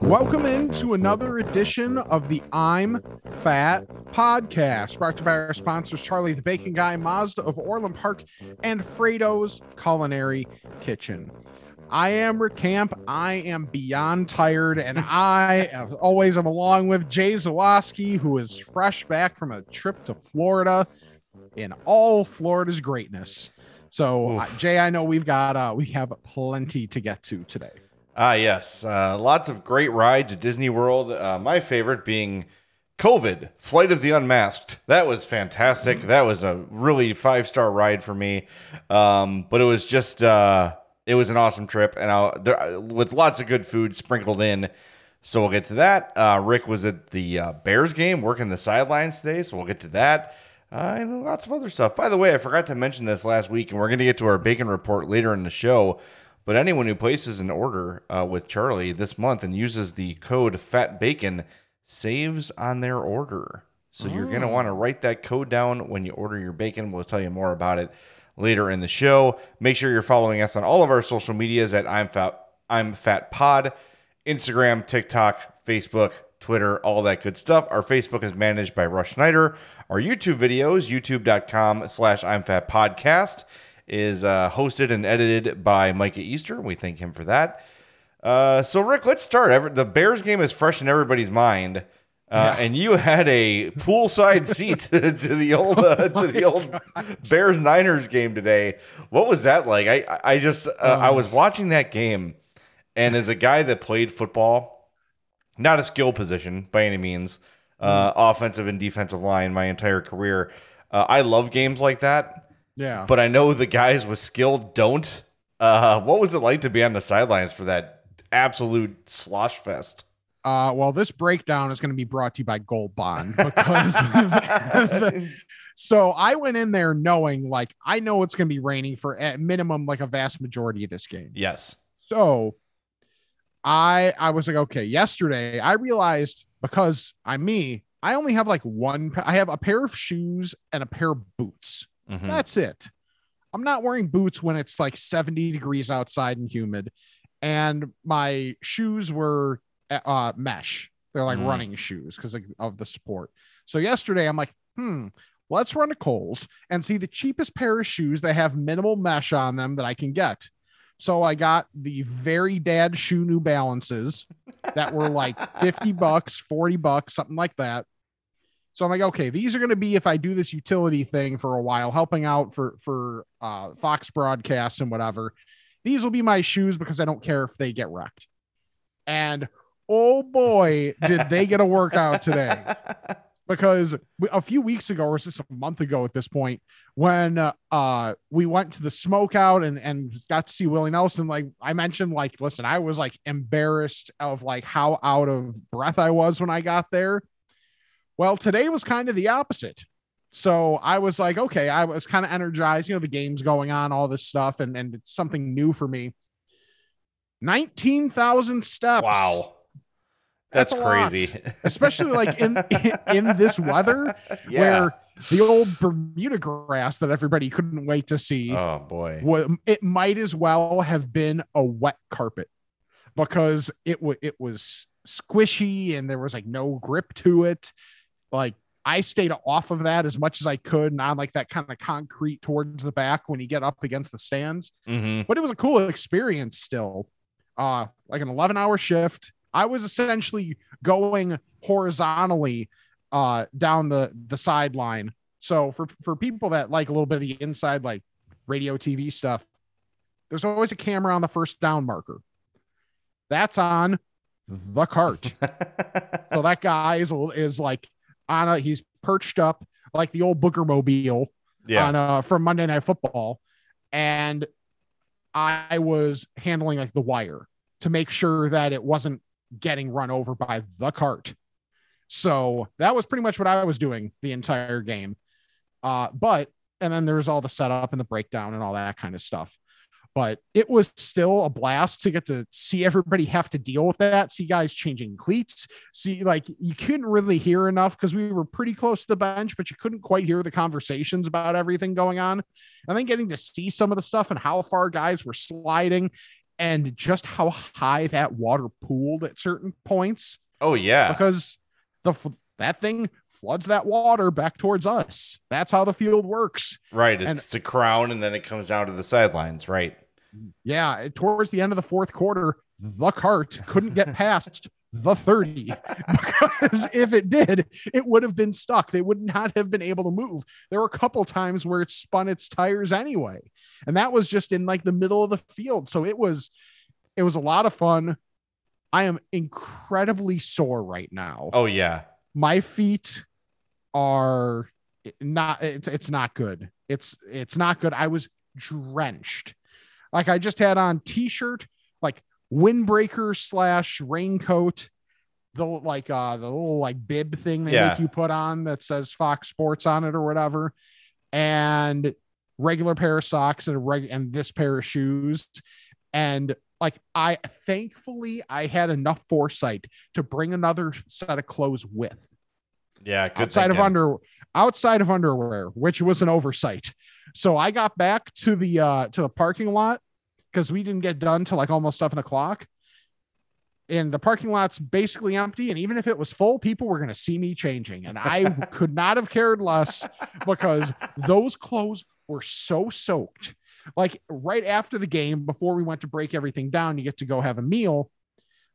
Welcome into another edition of the I'm Fat podcast, brought to you by our sponsors Charlie the Bacon Guy, Mazda of Orland Park, and Fredo's Culinary Kitchen. I am Rick Camp. I am beyond tired, and I, as always, am along with Jay Zawoski, who is fresh back from a trip to Florida in all Florida's greatness. So, uh, Jay, I know we've got uh, we have plenty to get to today. Ah, yes. Uh, lots of great rides at Disney World. Uh, my favorite being COVID, Flight of the Unmasked. That was fantastic. That was a really five star ride for me. Um, but it was just, uh, it was an awesome trip, and I'll, there, with lots of good food sprinkled in. So we'll get to that. Uh, Rick was at the uh, Bears game, working the sidelines today, so we'll get to that. Uh, and lots of other stuff. By the way, I forgot to mention this last week, and we're going to get to our bacon report later in the show. But anyone who places an order uh, with Charlie this month and uses the code Fat Bacon saves on their order. So you're going to want to write that code down when you order your bacon. We'll tell you more about it later in the show. Make sure you're following us on all of our social medias at I'm Fat I'm Fat Pod, Instagram, TikTok, Facebook, Twitter, all that good stuff. Our Facebook is managed by Rush Snyder. Our YouTube videos, youtube.com slash I'm Fat Podcast, is uh, hosted and edited by Micah Easter. We thank him for that. Uh, so, Rick, let's start. Ever- the Bears game is fresh in everybody's mind. Uh, And you had a poolside seat to, to the old uh, to the old Bears Niners game today. What was that like? I I just uh, I was watching that game, and as a guy that played football, not a skill position by any means, uh, offensive and defensive line my entire career. Uh, I love games like that, Yeah. but I know the guys with skill don't. Uh, what was it like to be on the sidelines for that absolute slosh fest? Uh, well, this breakdown is going to be brought to you by Gold Bond because so I went in there knowing like I know it's going to be raining for at minimum like a vast majority of this game. Yes. So I I was like, okay, yesterday I realized because I'm me, I only have like one I have a pair of shoes and a pair of boots. Mhm. That's it. I'm not wearing boots when it's like 70 degrees outside and humid. And my shoes were uh, mesh. They're like Mm. running shoes because of the support. So yesterday I'm like, hmm, let's run to Kohl's and see the cheapest pair of shoes that have minimal mesh on them that I can get. So I got the very dad shoe New Balances that were like 50 bucks, 40 bucks, something like that. So I'm like, okay, these are going to be if I do this utility thing for a while, helping out for for uh, Fox broadcasts and whatever. These will be my shoes because I don't care if they get wrecked. And oh boy, did they get a workout today? Because a few weeks ago, or is this a month ago at this point, when uh, uh we went to the smokeout and and got to see Willie Nelson, like I mentioned, like listen, I was like embarrassed of like how out of breath I was when I got there. Well, today was kind of the opposite. So I was like, okay, I was kind of energized. You know, the game's going on, all this stuff, and and it's something new for me. Nineteen thousand steps. Wow. That's, That's crazy. especially like in in this weather yeah. where the old Bermuda grass that everybody couldn't wait to see. oh boy. It might as well have been a wet carpet because it was it was squishy and there was like no grip to it. Like I stayed off of that as much as I could, and on like that kind of concrete towards the back when you get up against the stands. hmm But it was a cool experience still. Uh, like an 11 hour shift. I was essentially going horizontally uh down the the sideline. So for for people that like a little bit of the inside like radio TV stuff, there's always a camera on the first down marker. That's on the cart. so that guy is is like on a he's perched up like the old Booger mobile Yeah. on uh from Monday Night Football, and I was handling like the wire to make sure that it wasn't getting run over by the cart. So that was pretty much what I was doing the entire game. Uh, but and then there's all the setup and the breakdown and all that kind of stuff. But it was still a blast to get to see everybody have to deal with that. See guys changing cleats. See, like you couldn't really hear enough because we were pretty close to the bench, but you couldn't quite hear the conversations about everything going on. And then getting to see some of the stuff and how far guys were sliding and just how high that water pooled at certain points Oh yeah. because the that thing floods that water back towards us. That's how the field works. Right. and- It's a crown and then it comes down to the sidelines. Right. Yeah, towards the end of the fourth quarter, the cart couldn't get past the 30 because if it did, it would have been stuck. They would not have been able to move. There were a couple times where it spun its tires anyway. And that was just in like the middle of the field. So it was it was a lot of fun. I am incredibly sore right now. Oh yeah. my feet are not it's it's not good it's it's not good i was drenched like i just had on t-shirt windbreaker slash raincoat the like uh the little like bib thing they Yeah. make you put on that says fox sports on it or whatever and regular pair of socks and a reg and this pair of shoes and like i thankfully i had enough foresight to bring another set of clothes with Yeah. Outside of thinking. under outside of underwear, which was an oversight. So I got back to the uh to the parking lot because we didn't get done till like almost seven o'clock. And the parking lot's basically empty. And even if it was full, people were gonna see me changing. And I could not have cared less because those clothes were so soaked. Like right after the game, before we went to break everything down, you get to go have a meal.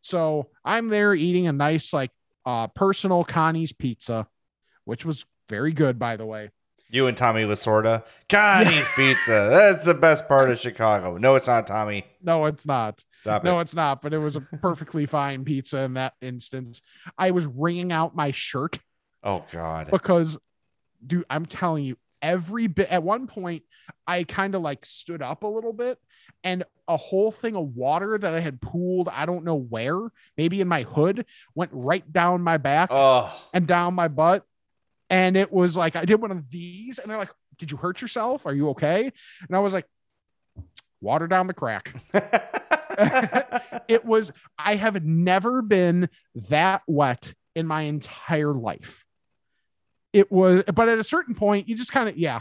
So I'm there eating a nice, like uh personal Connie's pizza, which was very good, by the way. You and Tommy Lasorda. Connie's Pizza. That's the best part of Chicago. No, it's not Tommy. No, it's not. Stop No, it. it's not, but it was a perfectly fine pizza in that instance. I was wringing out my shirt Oh God. because, dude, I'm telling you, every bit at one point, I kind of like stood up a little bit and a whole thing of water that I had pooled, I don't know where, maybe in my hood, went right down my back Oh. and down my butt. And it was like, I did one of these, and they're like, Did you hurt yourself? Are you okay? And I was like, Water down the crack. it was, I have never been that wet in my entire life. It was, but at a certain point, you just kind of, yeah,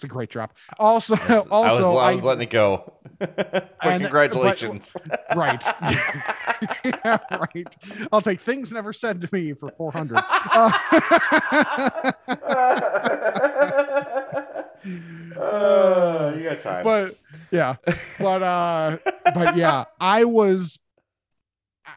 it's a great drop. Also, I was, also, I was letting it go. but And- congratulations. right. yeah, right. I'll take things never said to me for 400. Uh, Uh, you got time. but yeah, but uh, but yeah, I was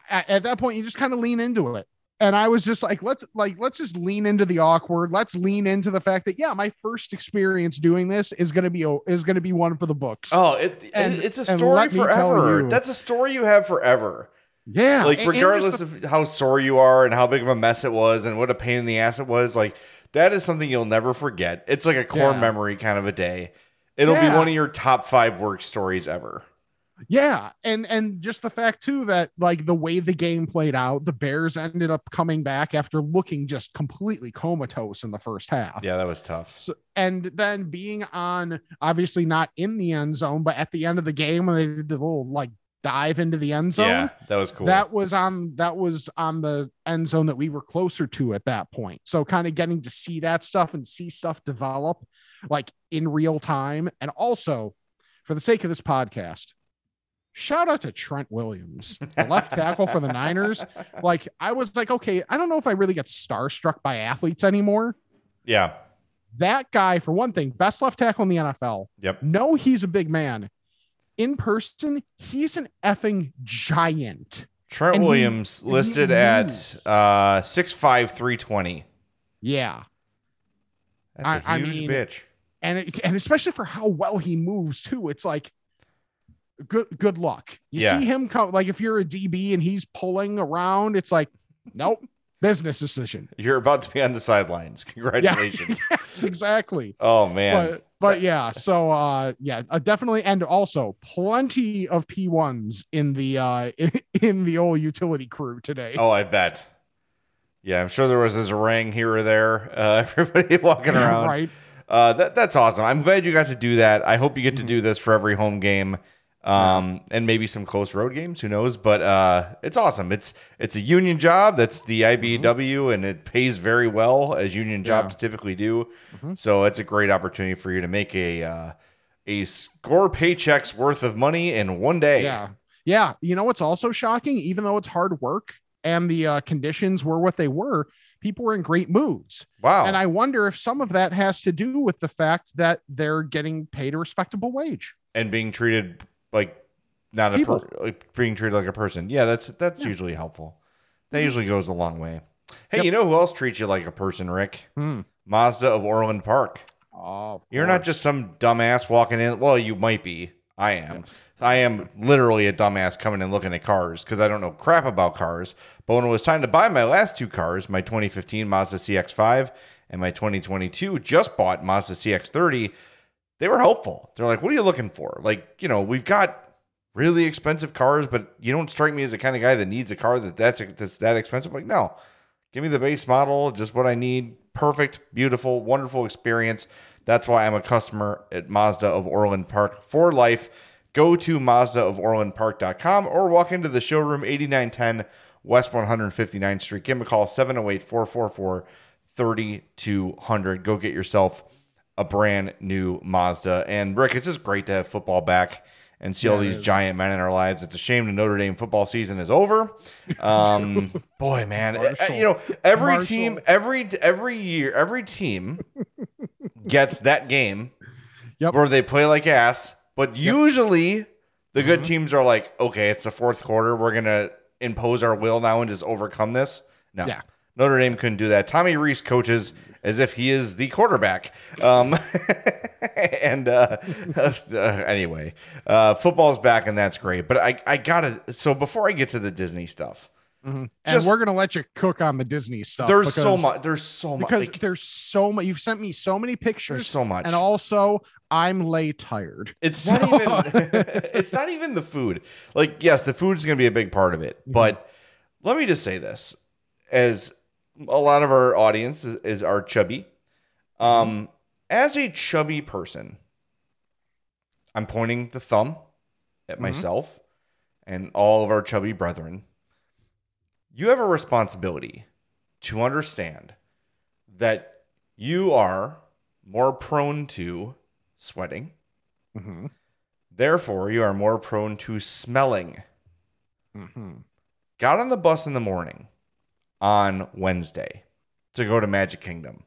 at, at that point. You just kind of lean into it, and I was just like, let's like let's just lean into the awkward. Let's lean into the fact that yeah, my first experience doing this is gonna be is gonna be one for the books. oh, it, and- it's a story let forever. you- That's a story you have forever. yeah, like and- and just regardless the- of how sore you are and how big of a mess it was and what a pain in the ass it was like that is something you'll never forget it's like a core Yeah. memory kind of a day it'll be one of your top five work stories ever Yeah, and and just the fact too that like the way the game played out, the Bears ended up coming back after looking just completely comatose in the first half. yeah that was tough So, and then being on obviously not in the end zone, but at the end of the game when they did the little like dive into the end zone. yeah that was cool That was on that was on the end zone that we were closer to at that point. So kind of getting to see that stuff and see stuff develop like in real time. And also for the sake of this podcast, shout out to Trent Williams, the left tackle for the Niners. Like I was like, okay, I don't know if I really get starstruck by athletes anymore. yeah That guy, for one thing, best left tackle in the NFL. Yep. No, he's a big man. In person, he's an effing giant. trent And williams he listed at uh 6'5 320 Yeah. that's a I- I huge mean- bitch and it, and especially for how well he moves too it's like good good luck you Yeah. see him come like if you're a db and he's pulling around it's like nope business decision you're about to be on the sidelines congratulations yes, exactly oh man but but yeah so uh yeah uh, definitely and also plenty of p1s in the uh in, in the old utility crew today oh i bet yeah i'm sure there was a ring here or there uh everybody walking Yeah, around right uh, that that's awesome. I'm glad you got to do that. I hope you get to Mm-hmm. do this for every home game. Um, and maybe some close road games, who knows? But uh, it's awesome. It's it's a union job. That's the IBW, and it pays very well as union jobs typically do. So it's a great opportunity for you to make a uh, a score paychecks worth of money in one day. Yeah. Yeah. You know what's also shocking? Even though it's hard work and the uh, conditions were what they were, people were in great moods. Wow. And I wonder if some of that has to do with the fact that they're getting paid a respectable wage. and being treated like not a per, like being treated like a person. Yeah, that's that's usually helpful. That usually goes a long way. Hey, Yep. you know who else treats you like a person, Rick? Hmm. Mazda of Orland Park. Oh, You're not just some dumbass walking in. Well, you might be. I am. Yes. I am literally a dumbass coming and looking at cars because I don't know crap about cars. But when it was time to buy my last two cars, my 2015 Mazda CX5 and my 2022 just bought Mazda CX30, they were helpful. They're like, "What are you looking for?" Like, you know, we've got really expensive cars, but you don't strike me as the kind of guy that needs a car that that's that's that expensive. Like, no, give me the base model, just what I need. Perfect, beautiful, wonderful experience. That's why I'm a customer at Mazda of Orland Park for life. Go to Mazdaoforlandpark.com or walk into the showroom 8910 West 159th Street. Give them a call 708 444 3200. Go get yourself a brand new Mazda. And Rick, it's just great to have football back and see all Yeah, it these giant men in our lives. It's a shame the Notre Dame football season is over. Um, boy, man, Marshall. you know every Marshall. team, every every year, every team gets that game Yep. where they play like ass. But usually, the good Mm-hmm. teams are like, okay, it's the fourth quarter. We're gonna impose our will now and just overcome this. No, Yeah. Notre Dame couldn't do that. Tommy Rees coaches as if he is the quarterback. Um, and uh, uh, anyway, uh, football's back and that's great. But I, I gotta. So before I get to the Disney stuff, Mhm. Just- and we're gonna let you cook on the Disney stuff. there's so because- much. There's so much. because like, there's so much. You've sent me so many there's pictures, so much. and also I'm lay tired. It's not even it's not even the food. Like, yes, the food's gonna be a big part of it. But let me just say this. As a lot of our audience is, is are chubby. Um, as a chubby person, I'm pointing the thumb at myself and all of our chubby brethren. You have a responsibility to understand that you are more prone to sweating. Mm-hmm. Therefore, you are more prone to smelling. Mm-hmm. Got on the bus in the morning on Wednesday to go to Magic Kingdom.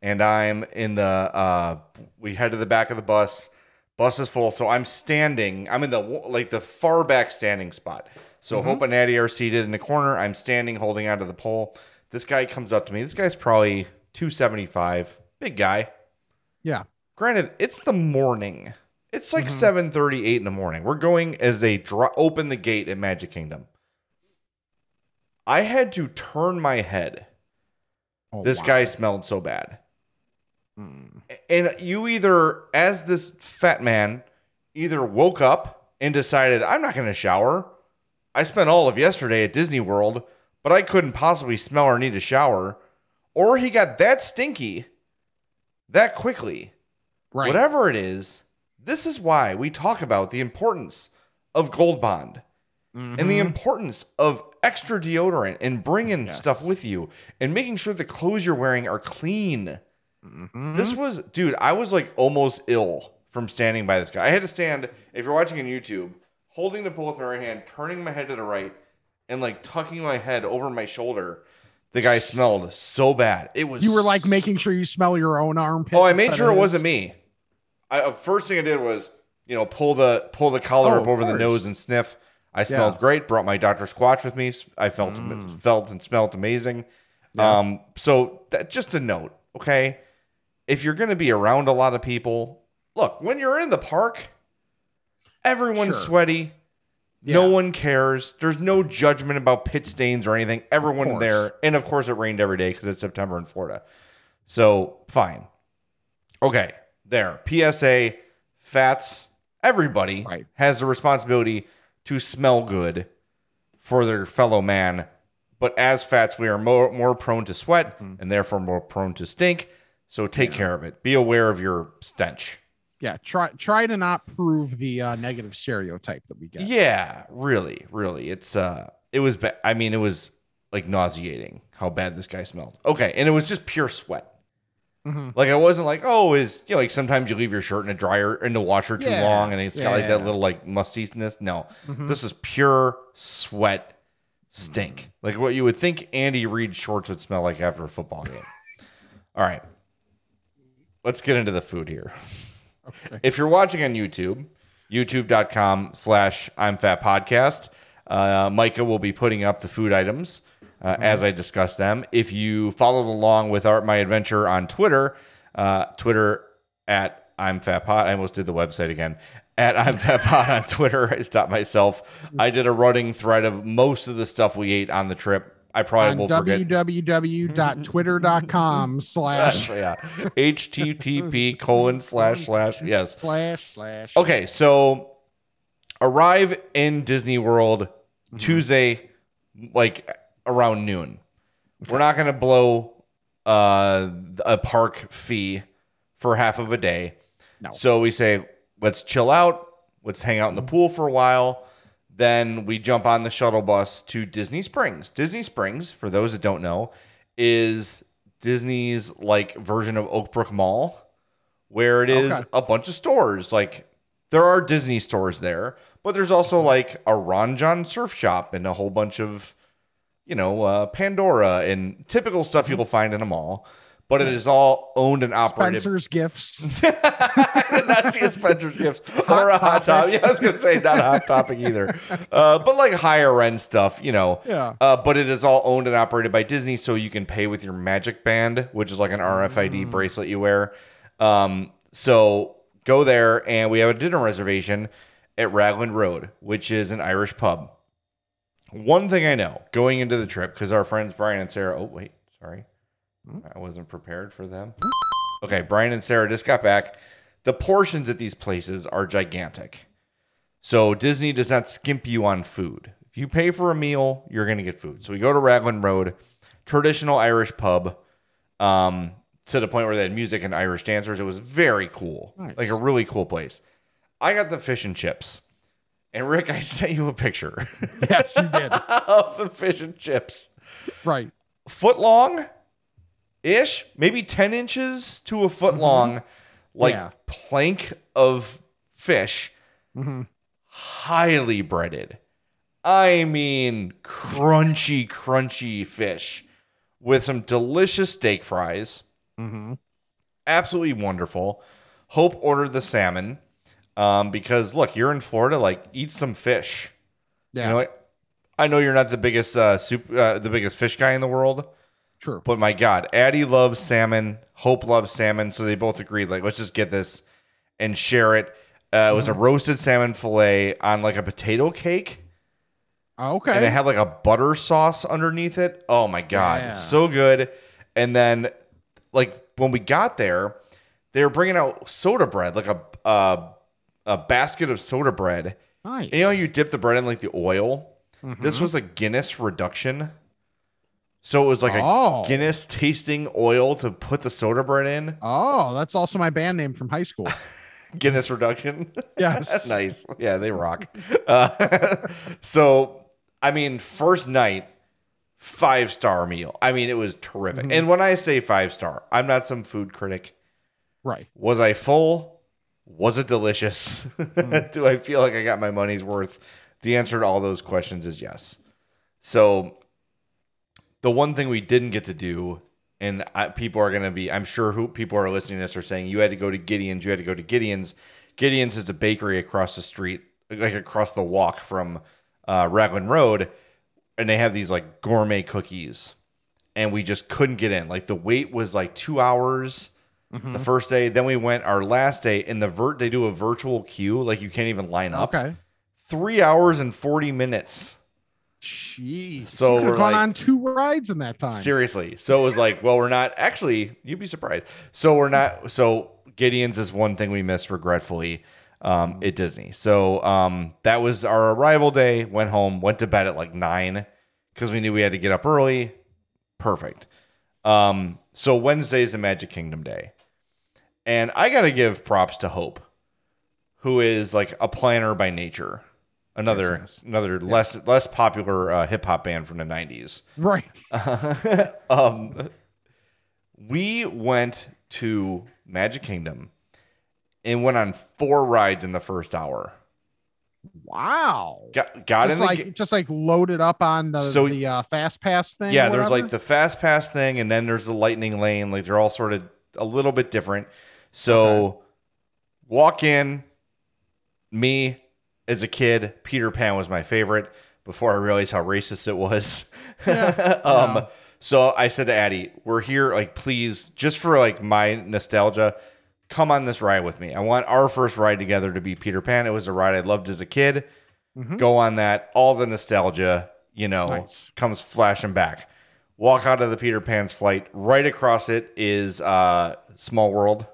And I'm in the, uh, we head to the back of the bus. Bus is full. So I'm standing, I'm in the, like the far back standing spot. So Hope and Addie are seated in the corner. I'm standing holding onto the pole. This guy comes up to me. This guy's probably 275, big guy. Yeah. Granted, it's the morning. It's like 7:38 in the morning. We're going as they dro- open the gate at Magic Kingdom. I had to turn my head. Oh, This wow. guy smelled so bad. Mm. And you either as this fat man either woke up and decided I'm not going to shower. I spent all of yesterday at Disney World, but I couldn't possibly smell or need a shower, or he got that stinky that quickly Right. Whatever it is, this is why we talk about the importance of Gold Bond and the Mhm. importance of extra deodorant and bringing Yes. stuff with you and making sure the clothes you're wearing are clean. Mhm. This was, dude, I was like almost ill from standing by this guy. I had to stand, if you're watching on YouTube, holding the pole with my right hand, turning my head to the right, and like tucking my head over my shoulder. The guy smelled so bad. It was You were like making sure you smell your own armpit. Oh, I made sure it wasn't me. I uh, first thing I did was, you know, pull the pull the collar Oh, up over the nose and sniff. I smelled Yeah. great. Brought my Dr. Squatch with me. I felt Mm. felt and smelled amazing. Yeah. Um, so that just a note, okay? If you're going to be around a lot of people, look when you're in the park, everyone's Sure. sweaty. No one cares. There's no judgment about pit stains or anything. Everyone there, and of course, it rained every day because it's September in Florida. So fine. Okay, there. PSA, fats, everybody Right. has the responsibility to smell good for their fellow man. But as fats, we are more more prone to sweat Mm-hmm. and therefore more prone to stink. So take care of it. Be aware of your stench. Yeah, try try to not prove the uh, negative stereotype that we get. Yeah, really, really. It's uh it was bad. I mean, it was like nauseating how bad this guy smelled. Okay, and it was just pure sweat. Mhm. Like I wasn't like, oh, is you know, like sometimes you leave your shirt in a dryer in the washer too Yeah, long and it's got like that little like mustiness. No. Mhm. This is pure sweat stink. Like what you would think Andy Reid shorts would smell like after a football game. All right. Let's get into the food here. Okay. If you're watching on YouTube, youtube.com slash I'm Fat Podcast, uh, Micah will be putting up the food items uh, as I discuss them. If you followed along with our, my adventure on Twitter, uh, Twitter at I'm Fat Pod, I almost did the website again. At I'm Fat Pod on Twitter, I stopped myself. I did a running thread of most of the stuff we ate on the trip. I probably On will forget. www.twitter.com slash yeah. HTTP colon slash slash. Yes. slash slash. Okay, so arrive in Disney World Tuesday, like around noon. We're not going to blow uh, a park fee for half of a day. No. So we say, let's chill out. Let's hang out in the pool for a while. Then we jump on the shuttle bus to Disney Springs. Disney Springs, for those that don't know, is Disney's like version of Oakbrook Mall, where it is Okay. a bunch of stores. Like there are Disney stores there, but there's also like a Ron Jon surf shop and a whole bunch of, you know, uh, Pandora and typical stuff you'll find in a mall. But it is all owned and operated Spencer's gifts. I did not see a Spencer's Gifts or a hot topic. Yeah, I was gonna say not a hot topic either, uh, but like higher end stuff, you know. Yeah. Uh, but it is all owned and operated by Disney, so you can pay with your Magic Band, which is like an RFID bracelet you wear. Um, so go there, and we have a dinner reservation at Raglan Road, which is an Irish pub. One thing I know going into the trip, because our friends Brian and Sarah. Oh wait, sorry, I wasn't prepared for them. Okay, Brian and Sarah just got back. The portions at these places are gigantic. So Disney does not skimp you on food. If you pay for a meal, you're going to get food. So we go to Raglan Road, traditional Irish pub, um, to the point where they had music and Irish dancers. It was very cool, Nice. like a really cool place. I got the fish and chips. And Rick, I sent you a picture yes, you did. of the fish and chips. Right. Foot long ish, maybe 10 inches to a foot long, like Yeah. plank of fish, mm-hmm. highly breaded. I mean, crunchy, crunchy fish with some delicious steak fries. Mm-hmm. Absolutely wonderful. Hope ordered the salmon um, because, look, you're in Florida, like, eat some fish. Yeah. You know, like, I know you're not the biggest uh, soup, uh, the biggest fish guy in the world, True. but my God, Addie loves salmon. Hope loves salmon, so they both agreed, like, let's just get this and share it. Uh, it was a roasted salmon fillet on like a potato cake, okay. and it had like a butter sauce underneath it. Oh my God, Yeah. so good! And then, like when we got there, they were bringing out soda bread, like a uh, a basket of soda bread. nice. And you know, you dip the bread in like the oil. Mm-hmm. This was a Guinness reduction. So it was like Oh. a Guinness tasting oil to put the soda bread in. oh, that's also my band name from high school. Guinness reduction. Yes. nice. Yeah, they rock. Uh, so, I mean, first night, five star meal. I mean, it was terrific. And when I say five star, I'm not some food critic. Right. Was I full? Was it delicious? Do I feel like I got my money's worth? The answer to all those questions is yes. So, the one thing we didn't get to do, and I, people are going to be, I'm sure who people are listening to this are saying, you had to go to Gideon's, you had to go to Gideon's. Gideon's is a bakery across the street, like across the walk from uh, Raglan Road, and they have these like gourmet cookies. And we just couldn't get in. Like the wait was like two hours the first day. Then we went our last day in the vert. They do a virtual queue, like you can't even line up. Okay. Three hours and forty minutes. Jeez. So could have we're gone like- on two rides in that time. Seriously. So it was like, well, we're not actually. You'd be surprised. So we're not. So Gideon's is one thing we missed, regretfully, um, at Disney. So um, that was our arrival day. Went home. Went to bed at like nine because we knew we had to get up early. Perfect. Um, so Wednesday is the Magic Kingdom day. And I got to give props to Hope, who is like a planner by nature. Another Yes, yes. another less less popular uh, hip hop band from the 90s. Right. um, we went to Magic Kingdom and went on four rides in the first hour. Wow. Got, got Just in like ga- just like loaded up on the So- the uh, fast pass thing. yeah. There's like the fast pass thing, and then there's the lightning lane. Like they're all sort of a little bit different. So walk in. Me as a kid, Peter Pan was my favorite. Before I realized how racist it was. Yeah. um. Yeah. So I said to Addie, "We're here, like, please, just for like my nostalgia." Come on this ride with me. I want our first ride together to be Peter Pan. It was a ride I loved as a kid. Mhm. Go on that. All the nostalgia, you know, Nice. comes flashing back. Walk out of the Peter Pan's flight. Right across it is uh Small World.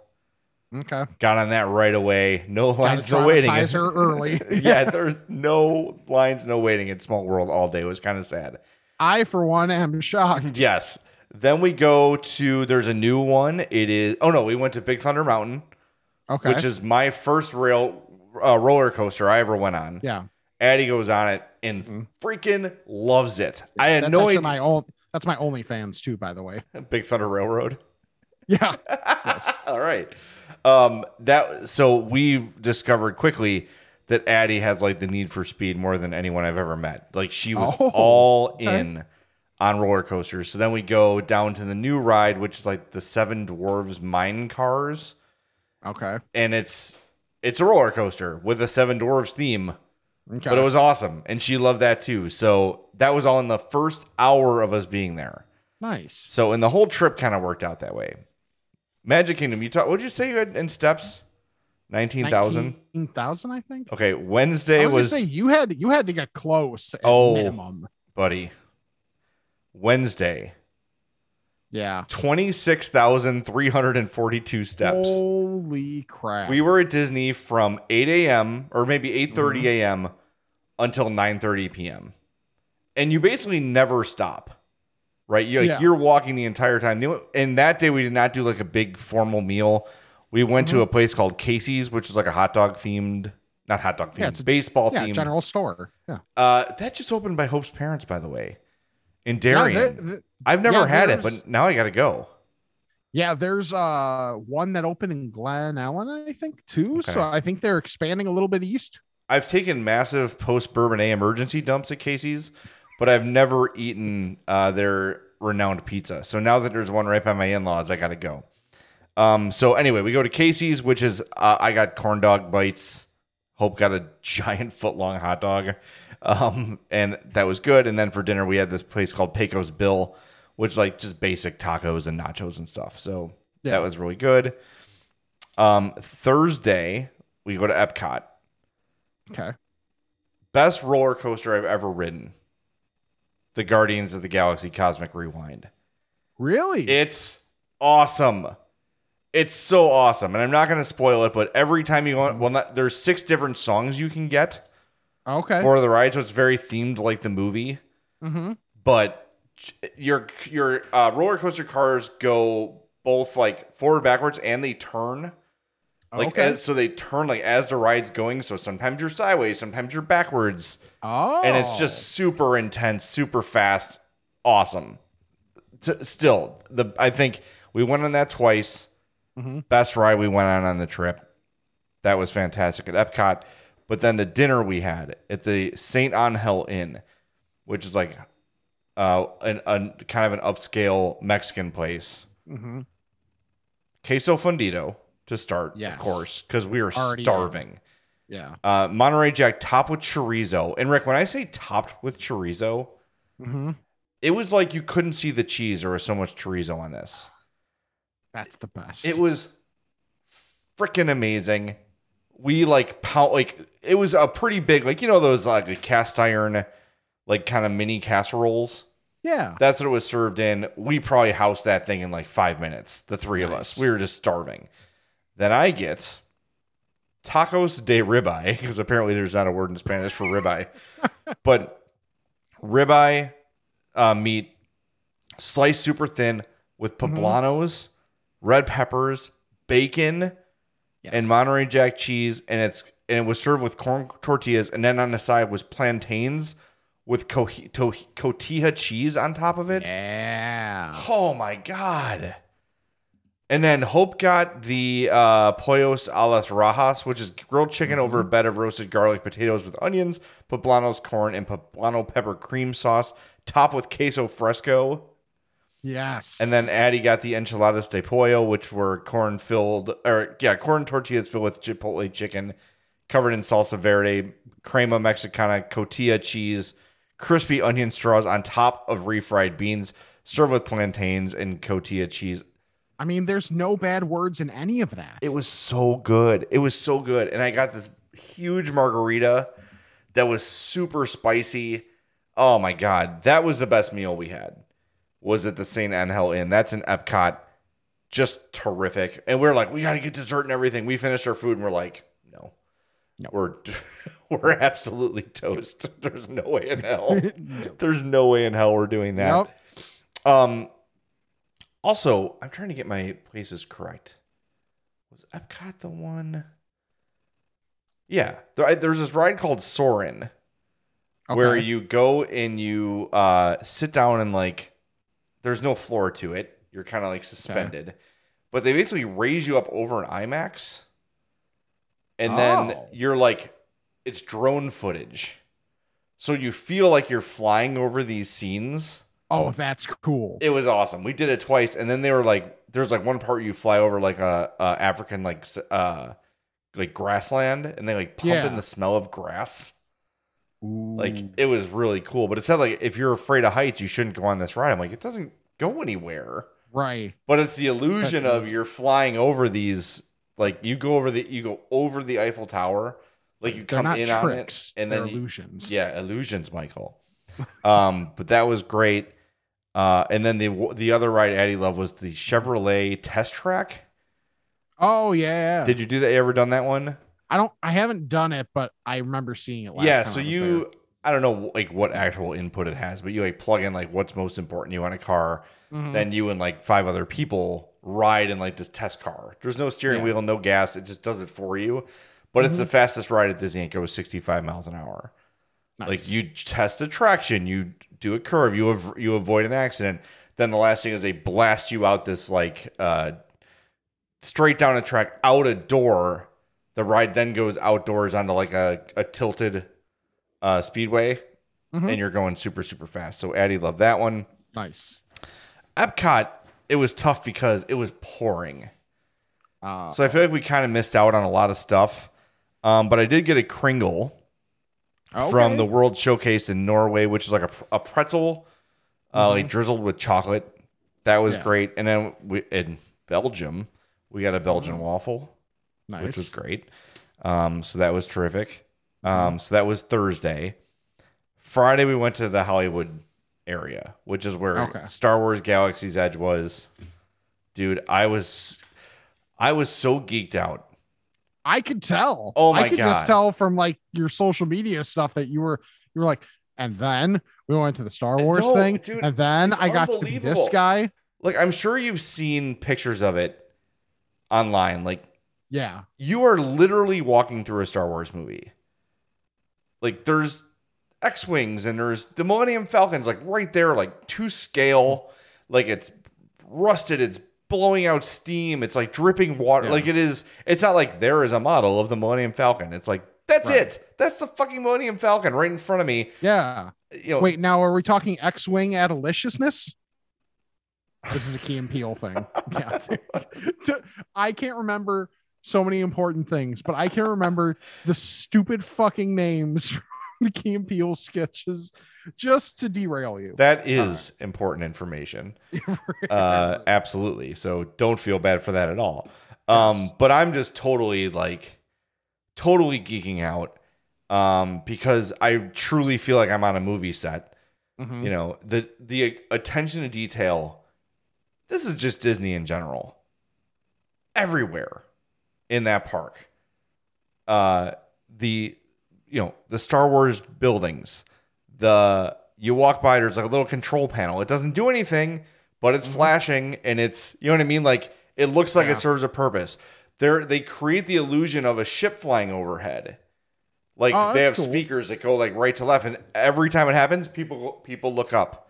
Okay. Got on that right away. No lines, no waiting. her early. yeah, there's no lines, no waiting at Small World all day. It was kind of sad. I, for one, am shocked. Yes. Then we go to there's a new one. It is oh no, we went to Big Thunder Mountain, Okay. which is my first rail uh, roller coaster I ever went on. yeah. Addie goes on it and freaking loves it. I had no idea. my own. That's my only fans too, by the way. Big Thunder Railroad. Yeah. All right. Um that so we've discovered quickly that Addie has like the need for speed more than anyone I've ever met. Like she was Oh, all okay. in on roller coasters. So then we go down to the new ride, which is like the Seven Dwarves Mine Cars, Okay. and it's it's a roller coaster with a Seven Dwarves theme. Okay. But it was awesome, and she loved that too. So that was all in the first hour of us being there. nice. So and the whole trip kind of worked out that way. Magic Kingdom, you talk. What did you say you had in steps? Nineteen thousand. Nineteen thousand, I think. Okay, Wednesday I was, was, say you had you had to get close at Oh. minimum. buddy. Wednesday, Yeah. twenty six thousand three hundred and forty two steps. Holy crap. We were at Disney from eight a.m. or maybe eight Mm-hmm. a.m. until nine thirty p.m. And you basically never stop, right? You like Yeah. you're walking the entire time. And that day we did not do like a big formal meal. We went Mm-hmm. to a place called Casey's, which is like a hot dog themed, not hot dog themed, Yeah, it's a- baseball yeah, themed. general store. Yeah. Uh, that just opened by Hope's parents, by the way, in Yeah, Darien. the- I've never yeah, had it, but now I got to go. yeah, there's uh one that opened in Glen Ellyn, I think, too. Okay. So I think they're expanding a little bit east. I've taken massive post bourbon A emergency dumps at Casey's, but I've never eaten uh, their renowned pizza. So now that there's one right by my in laws, I got to go. Um, so anyway, we go to Casey's, which is uh, I got corn dog bites. Hope got a giant foot long hot dog, um, and that was good. And then for dinner, we had this place called Pecos Bill, which is like just basic tacos and nachos and stuff. So Yeah. that was really good. Um, Thursday, we go to Epcot Okay. best roller coaster I've ever ridden. The Guardians of the Galaxy Cosmic Rewind. Really? It's awesome. It's so awesome. And I'm not going to spoil it, but every time you go on, well, not, there's six different songs you can get okay. for the ride. So it's very themed like the movie. mm-hmm. But your, your uh, roller coaster cars go both like forward, backwards, and they turn. Like okay. as, so they turn like as the ride's going. So sometimes you're sideways, sometimes you're backwards. Oh. and it's just super intense, super fast, awesome. T- still, the I think we went on that twice. Mhm. Best ride we went on on the trip. That was fantastic at Epcot. But then the dinner we had at the San Angel Inn, which is like uh, an, a kind of an upscale Mexican place. Mm-hmm. Queso fundido to start, Yes. of course, because we were Already in. starving. Yeah. Uh, Monterey Jack topped with chorizo. And Rick, when I say topped with chorizo, Mm-hmm. it was like you couldn't see the cheese. There was so much chorizo on this. That's the best. It was freaking amazing. We like pound like it was a pretty big like you know those like a cast iron like kind of mini casseroles. yeah. That's what it was served in. We probably housed that thing in like five minutes. The three of us. We were just starving. Then I get tacos de ribeye because apparently there's not a word in Spanish for ribeye, but ribeye uh, meat sliced super thin, with Mm-hmm. poblanos, red peppers, bacon, Yes. and Monterey Jack cheese, and it's and it was served with corn tortillas, and then on the side was plantains with co- to- cotija cheese on top of it. Yeah. Oh my god! And then Hope got the uh, pollos a las rajas, which is grilled chicken over a bed of roasted garlic potatoes with onions, poblanos, corn, and poblano pepper cream sauce, topped with queso fresco. Yes. And then Addie got the enchiladas de pollo, which were corn filled, or yeah, corn tortillas filled with chipotle chicken, covered in salsa verde, crema mexicana, cotija cheese, crispy onion straws on top of refried beans, served with plantains and cotija cheese. I mean, there's no bad words in any of that. It was so good. It was so good. And I got this huge margarita that was super spicy. Oh my god, that was the best meal we had. Was at the San Angel Inn. That's in Epcot. Just terrific. And we are like, we got to get dessert and everything. We finished our food and we're like, no. No. We're we're absolutely toast. There's no way in hell. There's no way in hell we're doing that. Yep. Um. Also, I'm trying to get my places correct. Was Epcot the one? Yeah, there, there's this ride called Soarin', where you go and you uh, sit down and like, there's no floor to it. You're kind of like suspended, but they basically raise you up over an IMAX, and then Oh. you're like, it's drone footage, so you feel like you're flying over these scenes. Oh, that's cool. It was awesome. We did it twice, and then they were like, "There's like one part where you fly over like a, a African like uh like grassland, and they like pump Yeah. in the smell of grass. Like it was really cool. But it said like if you're afraid of heights, you shouldn't go on this ride. I'm like, it doesn't go anywhere. right. But it's the illusion of you're flying over these. Like you go over the you go over the Eiffel Tower, like you They're come in tricks. on it, and They're then you, illusions. yeah, illusions, Michael. um, but that was great. Uh, and then the the other ride Addie loved was the Chevrolet Test Track. Oh yeah. Did you do that? You ever done that one? I don't. I haven't done it, but I remember seeing it. Last yeah. So I you, I don't know like what actual input it has, but you like plug in like what's most important you want a car. there. Mhm. Then you and like five other people ride in like this test car. There's no steering Yeah. wheel, no gas. It just does it for you. But it's the fastest ride at Disney. It goes 65 miles an hour. Nice. Like you test the traction, you do a curve, you av- you avoid an accident. Then the last thing is they blast you out this like uh, straight down a track out a door. The ride then goes outdoors onto like a, a tilted uh, speedway, Mhm. and you're going super super fast. So Addie loved that one. nice. Epcot, it was tough because it was pouring. Uh, So I feel like we kind of missed out on a lot of stuff. Um, but I did get a Kringle from the World Showcase in Norway, which is like a, a pretzel, uh, like drizzled with chocolate. That was Yeah. great. And then we, in Belgium, we got a Belgian waffle, nice. which was great. Um, so that was terrific. Um, so that was Thursday. Friday, we went to the Hollywood area, which is where Okay. Star Wars Galaxy's Edge was. Dude, I was, I was so geeked out. I could tell. Oh my I could God. just tell from like your social media stuff that you were you were like, and then we went to the Star Wars No, thing, dude, and then I got to be this guy. Like, I'm sure you've seen pictures of it online. Like, Yeah, you are literally walking through a Star Wars movie. Like there's X-wings and there's the Millennium Falcons like right there like to scale like it's rusted it's blowing out steam it's like dripping water Yeah. like it is it's not like there is a model of the Millennium Falcon it's like that's Right. it that's the fucking Millennium Falcon right in front of me yeah. you know Wait, now are we talking X-wing adeliciousness? This is a Key and Peele thing. Yeah, I can't remember so many important things, but I can remember the stupid fucking names Key and Peele sketches just to derail you. that is important information. Uh absolutely. So don't feel bad for that at all. Um Yes. but i'm just totally like totally geeking out um because i truly feel like i'm on a movie set. Mhm. you know the the attention to detail this is just disney in general. Everywhere in that park. Uh the you know the star wars buildings the you walk by there's like a little control panel it doesn't do anything but it's mm-hmm. flashing and it's you know what I mean. Like it looks like Yeah. it serves a purpose. They they create the illusion of a ship flying overhead. Like Oh, they have cool. speakers that go like right to left, and every time it happens, people people look up.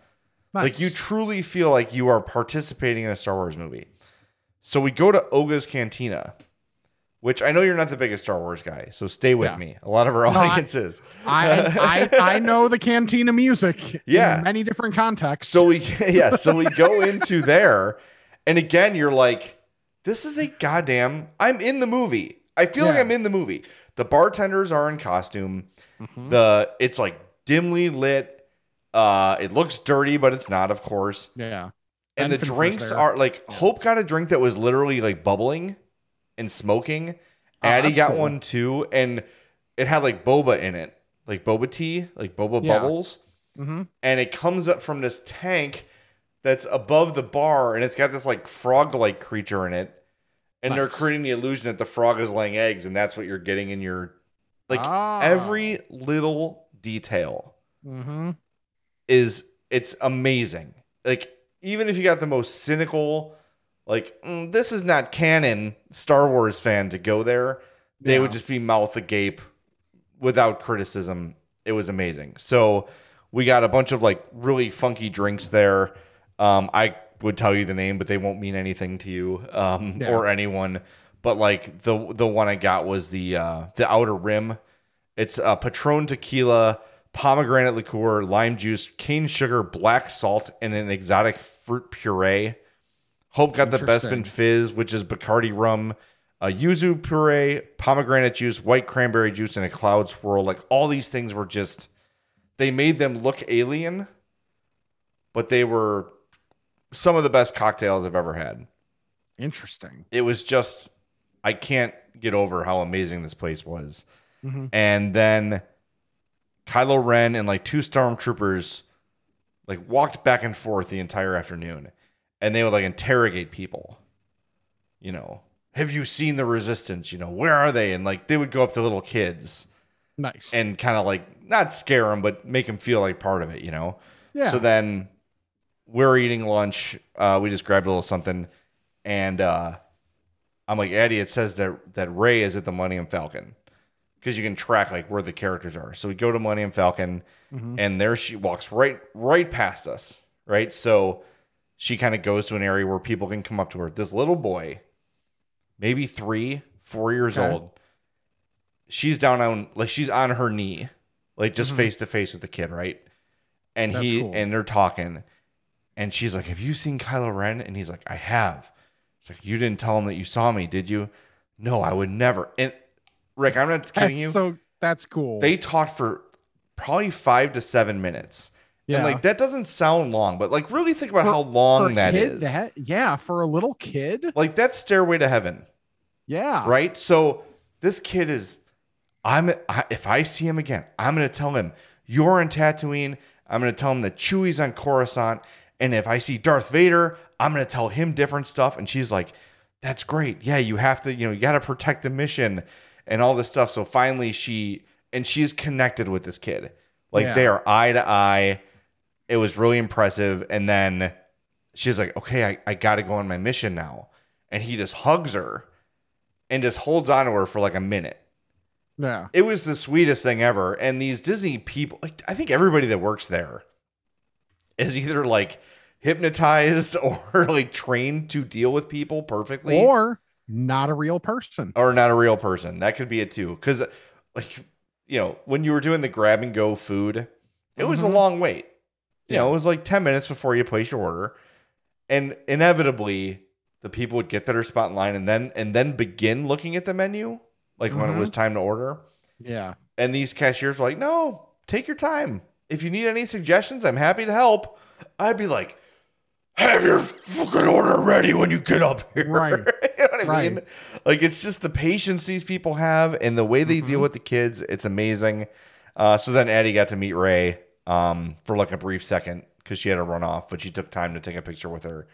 Like you truly feel like you are participating in a Star Wars movie. So we go to Oga's Cantina, which I know you're not the biggest Star Wars guy, so stay with Yeah. me. A lot of our I- audience is. I, I I know the cantina music Yeah. in many different contexts. So we yeah, so we go into there, and again, you're like, this is a goddamn. I'm in the movie. I feel like I'm in the movie. The bartenders are in costume. Mhm. The it's like dimly lit. Uh, it looks dirty, but it's not, of course. yeah. And Ben the drinks are like Hope got a drink that was literally like bubbling and smoking. Oh, Addie got cool. one too, and it had like boba in it, like boba tea, like boba Yeah. bubbles Mhm. and it comes up from this tank that's above the bar and it's got this like frog like creature in it and they're creating the illusion that the frog is laying eggs and that's what you're getting in your like Ah. every little detail Mhm. is it's amazing like even if you got the most cynical like "Mm, this is not canon star wars fan to go there. They would just be mouth agape without criticism. It was amazing. So we got a bunch of like really funky drinks there. Um i would tell you the name but they won't mean anything to you um Yeah. or anyone. But like the the one i got was the uh the outer rim. It's uh, Patron tequila, pomegranate liqueur, lime juice, cane sugar, black salt, and an exotic fruit puree. Hope got the. Bespin Fizz, which is Bacardi rum, a yuzu puree, pomegranate juice, white cranberry juice, and a cloud swirl. Like all these things were just, they made them look alien, but they were some of the best cocktails I've ever had. Interesting. It was just, I can't get over how amazing this place was Mhm. and then Kylo Ren and like two stormtroopers like walked back and forth the entire afternoon, and they would like interrogate people. You know, have you seen the Resistance? You know, where are they? And like they would go up to little kids Nice. and kind of like not scare them, but make them feel like part of it. You know. yeah. So then we're eating lunch. Uh, we just grabbed a little something, and uh, I'm like, Eddie, it says that that Rey is at the Millennium Falcon because you can track like where the characters are. So we go to Millennium Falcon, Mhm. and there she walks right right past us. Right, so she kind of goes to an area where people can come up to her. This little boy, maybe three, four years Okay. old. She's down on like she's on her knee, like just Mhm. face to face with the kid, right? And That's he cool. and they're talking, and she's like, "Have you seen Kylo Ren?" And he's like, "I have." She's like, "You didn't tell him that you saw me, did you?" No, I would never. And Rick, I'm not kidding that's you. so that's cool. they talked for probably five to seven minutes. Yeah. And like that doesn't sound long, but like really think about For- how long that kid, is. that- yeah, for a little kid. Like that's Stairway to Heaven, Yeah. right? So this kid is, I'm I, if I see him again, I'm gonna tell him you're in Tatooine. I'm gonna tell him that Chewie's on Coruscant, and if I see Darth Vader, I'm gonna tell him different stuff. And she's like, "That's great. Yeah, you have to, you know, you got to protect the mission and all this stuff." So finally, she and she's connected with this kid. Like Yeah. they are eye to eye. It was really impressive. And then she's like, okay, I, I got to go on my mission now. And he just hugs her and just holds on to her for like a minute. Yeah. It was the sweetest thing ever. And these Disney people, like, I think everybody that works there is either like hypnotized or like trained to deal with people perfectly Or not a real person. or not a real person. That could be it too. Because, like, you know, when you were doing the grab and go food, it was a Mhm. long wait. You know, it was like 10 minutes before you place your order. And inevitably, the people would get to their spot in line and then and then begin looking at the menu, like when it was time to order. Yeah. And these cashiers were like, no, take your time. If you need any suggestions, I'm happy to help. I'd be like, have your fucking order ready when you get up here. Right. you know what I Right. mean? Like, it's just the patience these people have and the way they deal Mhm. with the kids. It's amazing. Uh, so then Addie got to meet Rey um, for like a brief second because she had to run off, but she took time to take a picture with her.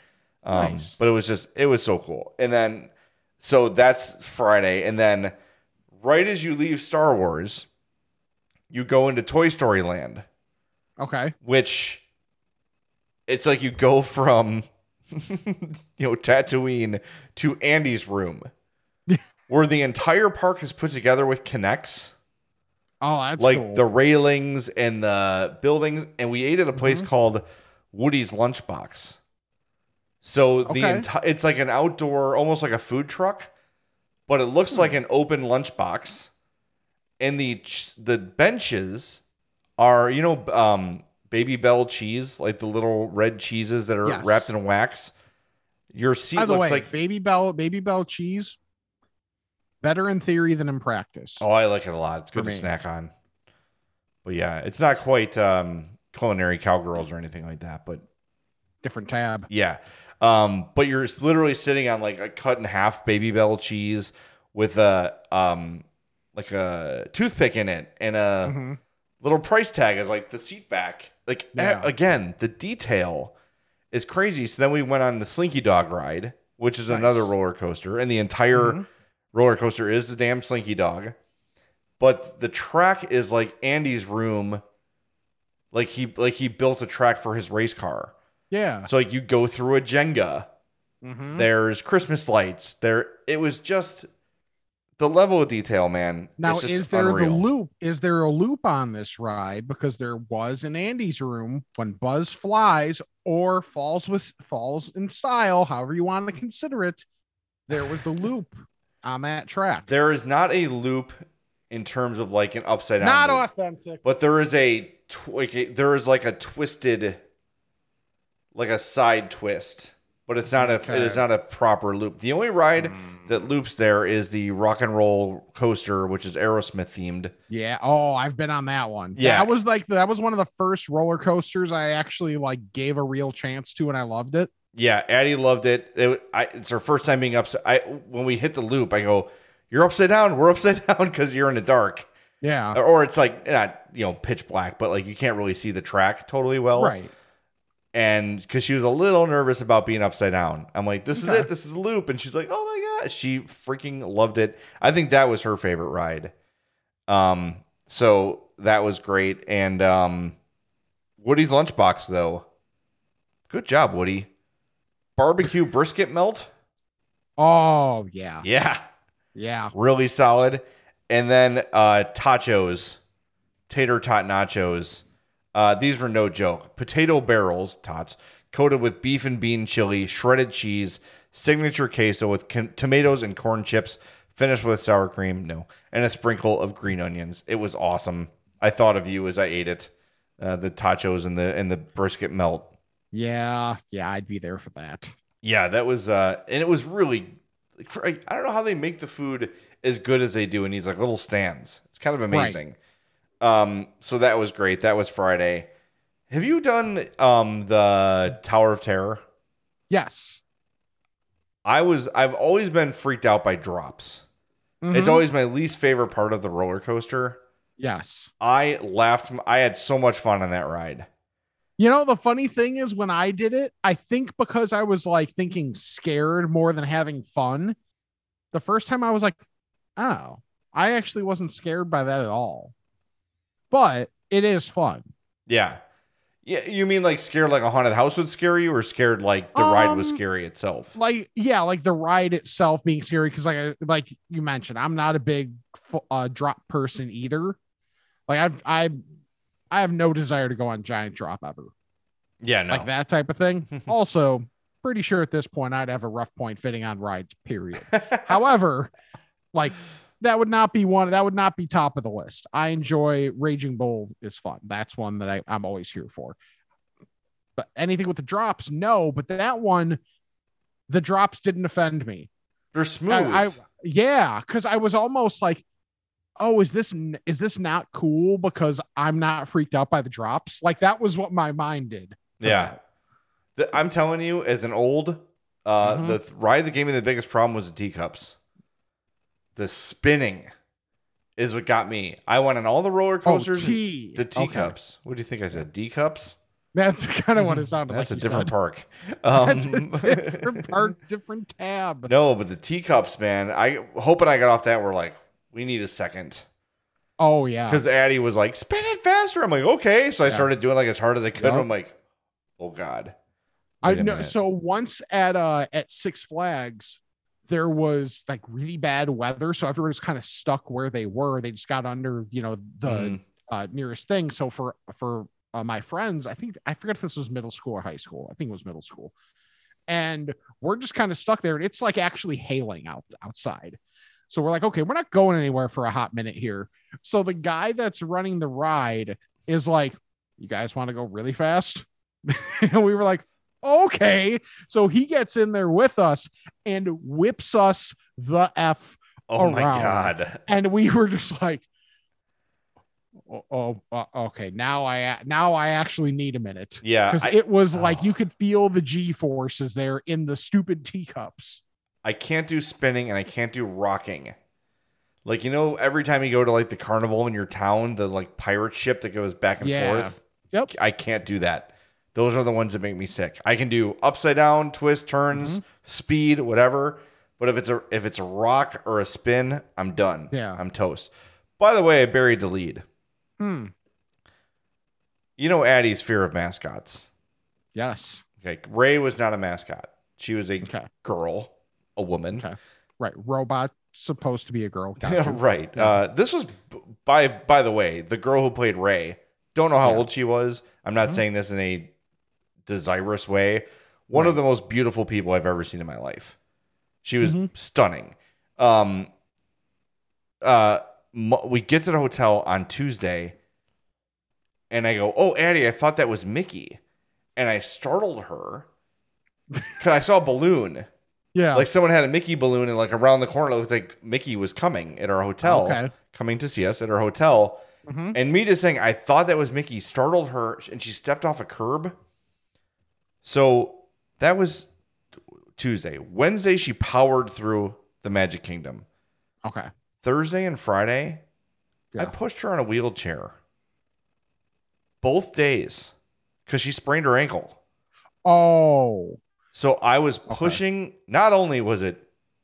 Um, Nice. But it was just, it was so cool. And then, so that's Friday. And then, right as you leave Star Wars, you go into Toy Story Land, Okay. which it's like you go from you know, Tatooine to Andy's room, where the entire park is put together with connects, Oh, that's like cool. the railings and the buildings. And we ate at a place Mm-hmm. called Woody's Lunchbox. So the Okay. entire it's like an outdoor, almost like a food truck, but it looks Hmm. like an open lunchbox. And the ch- the benches are, you know, um, Babybel cheese, like the little red cheeses that are Yes. wrapped in wax. Your seat By the looks way, like Babybel, baby bell cheese, better in theory than in practice. oh, I like it a lot. It's good to me. snack on. But yeah, it's not quite um, culinary cowgirls or anything like that. But Different tab. Yeah. Um, but you're literally sitting on like a cut in half Babybel cheese with a um like a toothpick in it and a Mhm. little price tag as like the seat back. Like Yeah. a- again, the detail is crazy. So then we went on the Slinky Dog ride, which is Nice. another roller coaster, and the entire Mhm. Roller coaster is the damn Slinky Dog. But the track is like Andy's room. Like he like he built a track for his race car. Yeah. So like you go through a Jenga. Mhm. There's Christmas lights. There it was just the level of detail, man. Now, is there unreal. the loop? Is there a loop on this ride? Because there was in Andy's room when Buzz flies or falls with falls in style, however you want to consider it. There was the loop on that track. There is not a loop in terms of like an upside down. Not loop, authentic. but there is a, tw- like a there is like a twisted, like a side twist. But it's not a Okay. it is not a proper loop. The only ride hmm. that loops there is the rock and roll coaster, which is Aerosmith themed. Yeah. Oh, I've been on that one. Yeah. That was like that was one of the first roller coasters I actually like gave a real chance to, and I loved it. Yeah, Addie loved it. it I, it's her first time being upside. I when we hit the loop, I go, "You're upside down. We're upside down because you're in the dark." Yeah. or, or it's like not you know pitch black, but like you can't really see the track totally well. right. And because she was a little nervous about being upside down, I'm like, "This is it. This is a loop." And she's like, "Oh my god!" She freaking loved it. I think that was her favorite ride. Um, so that was great. And um, Woody's lunchbox though, good job, Woody. Barbecue brisket melt. Oh yeah. Yeah, Yeah. really solid. And then uh tachos, tater tot nachos. Uh, these were no joke. Potato barrels, tots, coated with beef and bean chili, shredded cheese, signature queso with tomatoes and corn chips, finished with sour cream, no, and a sprinkle of green onions. It was awesome. I thought of you as I ate it. Uh, the tachos and the and the brisket melt. Yeah. Yeah. I'd be there for that. Yeah, that was uh and it was really like for, I I don't know how they make the food as good as they do in these like little stands. It's kind of amazing. Um so that was great. That was Friday. Have you done um the Tower of Terror? Yes. I was I've always been freaked out by drops. It's Mhm. always my least favorite part of the roller coaster. yes. I laughed I had so much fun on that ride. You know, the funny thing is when I did it, I think because I was like thinking scared more than having fun. The first time I was like, oh, I actually wasn't scared by that at all. But it is fun. Yeah. Yeah, you mean like scared like a haunted house would scare you or scared like the ride was Um, scary itself? Like, yeah, like the ride itself being scary because, like, I, like you mentioned, I'm not a big uh, drop person either. Like, I've I I have no desire to go on giant drop ever. Yeah, no. like that type of thing. also, pretty sure at this point I'd have a rough point fitting on rides, period. However, like that would not be one that would not be top of the list. I enjoy Raging Bull is fun. That's one that I, I'm always here for. But anything with the drops, no. But that one, the drops didn't offend me. They're smooth. I, I yeah, because I was almost like, oh, is this is this not cool because I'm not freaked out by the drops? Like that was what my mind did. Yeah. The- I'm telling you, as an old, uh, Mhm. the ride that gave me the biggest problem was the teacups. The spinning is what got me. I went on all the roller Oh, coasters. tea. the Okay. teacups. What do you think I said? D cups? That's kind of what it sounded That's like. a different said. park. That's Um, a different part, different tab. no, but the teacups, man. I hoping I got off that. We're like, we need a second. Oh yeah. Because Addie was like, spin it faster. I'm like, okay. So I Yeah. started doing like as hard as I could. Yep. I'm like, oh God. I know. So once at uh at Six Flags, there was like really bad weather, so everyone was kind of stuck where they were. They just got under, you know, the Mm. uh, nearest thing. So for for uh, my friends, I think I forget if this was middle school or high school. I think it was middle school, and we're just kind of stuck there. And it's like actually hailing out outside. So we're like, okay, we're not going anywhere for a hot minute here. So the guy that's running the ride is like, you guys want to go really fast? and we were like, okay. So he gets in there with us and whips us the F. Oh my god. And we were just like, oh, oh uh, okay. Now I, now I actually need a minute. Yeah, Because it was like oh. you could feel the G forces there in the stupid teacups. I can't do spinning and I can't do rocking. Like you know, every time you go to like the carnival in your town, the like pirate ship that goes back and Yeah. forth. Yep. I can't do that. Those are the ones that make me sick. I can do upside down, twist, turns, Mm-hmm. speed, whatever. But if it's a if it's a rock or a spin, I'm done. Yeah. I'm toast. By the way, I buried the lead. Hmm. You know Addie's fear of mascots. Yes. Okay, Rey was not a mascot. She was a Okay. girl, a woman. Okay. Right. Robot supposed to be a girl. Gotcha. right. Yeah. Uh, this was by by the way, the girl who played Rey. Don't know how Yeah. old she was. I'm not saying this in a desirous way. One of the most beautiful people I've ever seen in my life. She was Mhm. stunning. Um, uh, we get to the hotel on Tuesday, and I go, "Oh, Addie, I thought that was Mickey," and I startled her because I saw a balloon Yeah. like someone had a Mickey balloon and like around the corner it looked like Mickey was coming at our hotel, Okay. coming to see us at our hotel. Mhm. And me just saying I thought that was Mickey startled her and she stepped off a curb. So that was Tuesday. Wednesday she powered through the Magic Kingdom. Okay. Thursday and Friday I pushed her on a wheelchair. Both days because she sprained her ankle. Oh. So I was pushing. Not only was it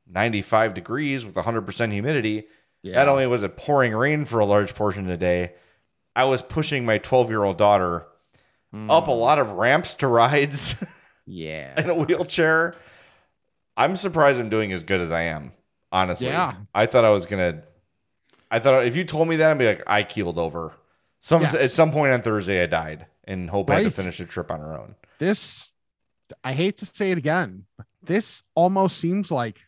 95 degrees with 100% humidity, Yeah. not only was it pouring rain for a large portion of the day, I was pushing my 12 year old daughter Mm. up a lot of ramps to rides Yeah. in a wheelchair. I'm surprised I'm doing as good as I am, honestly. Yeah. I thought I was going to. I thought if you told me that, I'd be like, I keeled over. Some Yes. At some point on Thursday, I died and hope I had to finish the trip on her own. This, I hate to say it again, but this almost seems like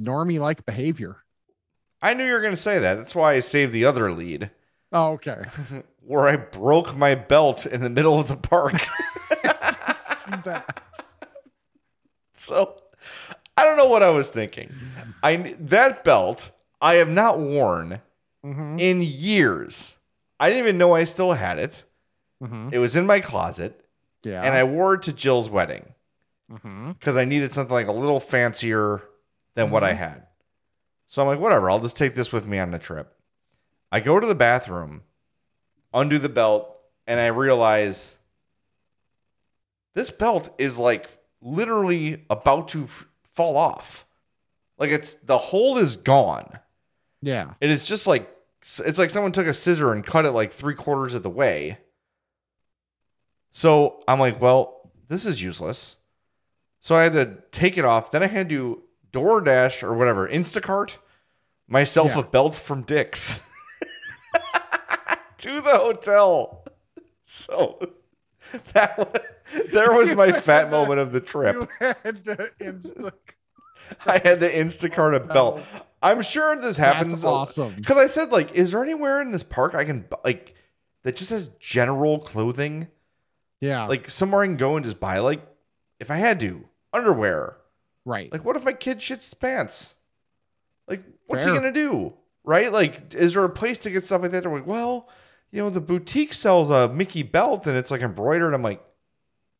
normie like behavior. I knew you were going to say that. That's why I saved the other lead. Oh, okay. where I broke my belt in the middle of the park. So I don't know what I was thinking. I that belt I have not worn Mhm, in years. I didn't even know I still had it. mhm. It was in my closet, Yeah. and I wore it to Jill's wedding Mhm. because I needed something like a little fancier than what I had. So I'm like, whatever. I'll just take this with me on the trip. I go to the bathroom, undo the belt, and I realize this belt is like literally about to f- fall off. Like it's the hole is gone. Yeah. It is just like it's like someone took a scissor and cut it like three quarters of the way. So I'm like, well, this is useless. So I had to take it off. Then I had to DoorDash or whatever, Instacart myself Yeah. a belt from Dick's to the hotel. So that was, there was my fat moment of the trip. Had insta- I had the Instacart a belt. Belt. I'm sure this happens. That's awesome. Because I said, like, is there anywhere in this park I can like that just has general clothing? Yeah. Like somewhere I can go and just buy like, if I had to, underwear. right. Like, what if my kid shits pants? Like, what's Fair. he gonna do? Right? Like, is there a place to get stuff like that? They're like, well, you know, the boutique sells a Mickey belt and it's like embroidered. I'm like,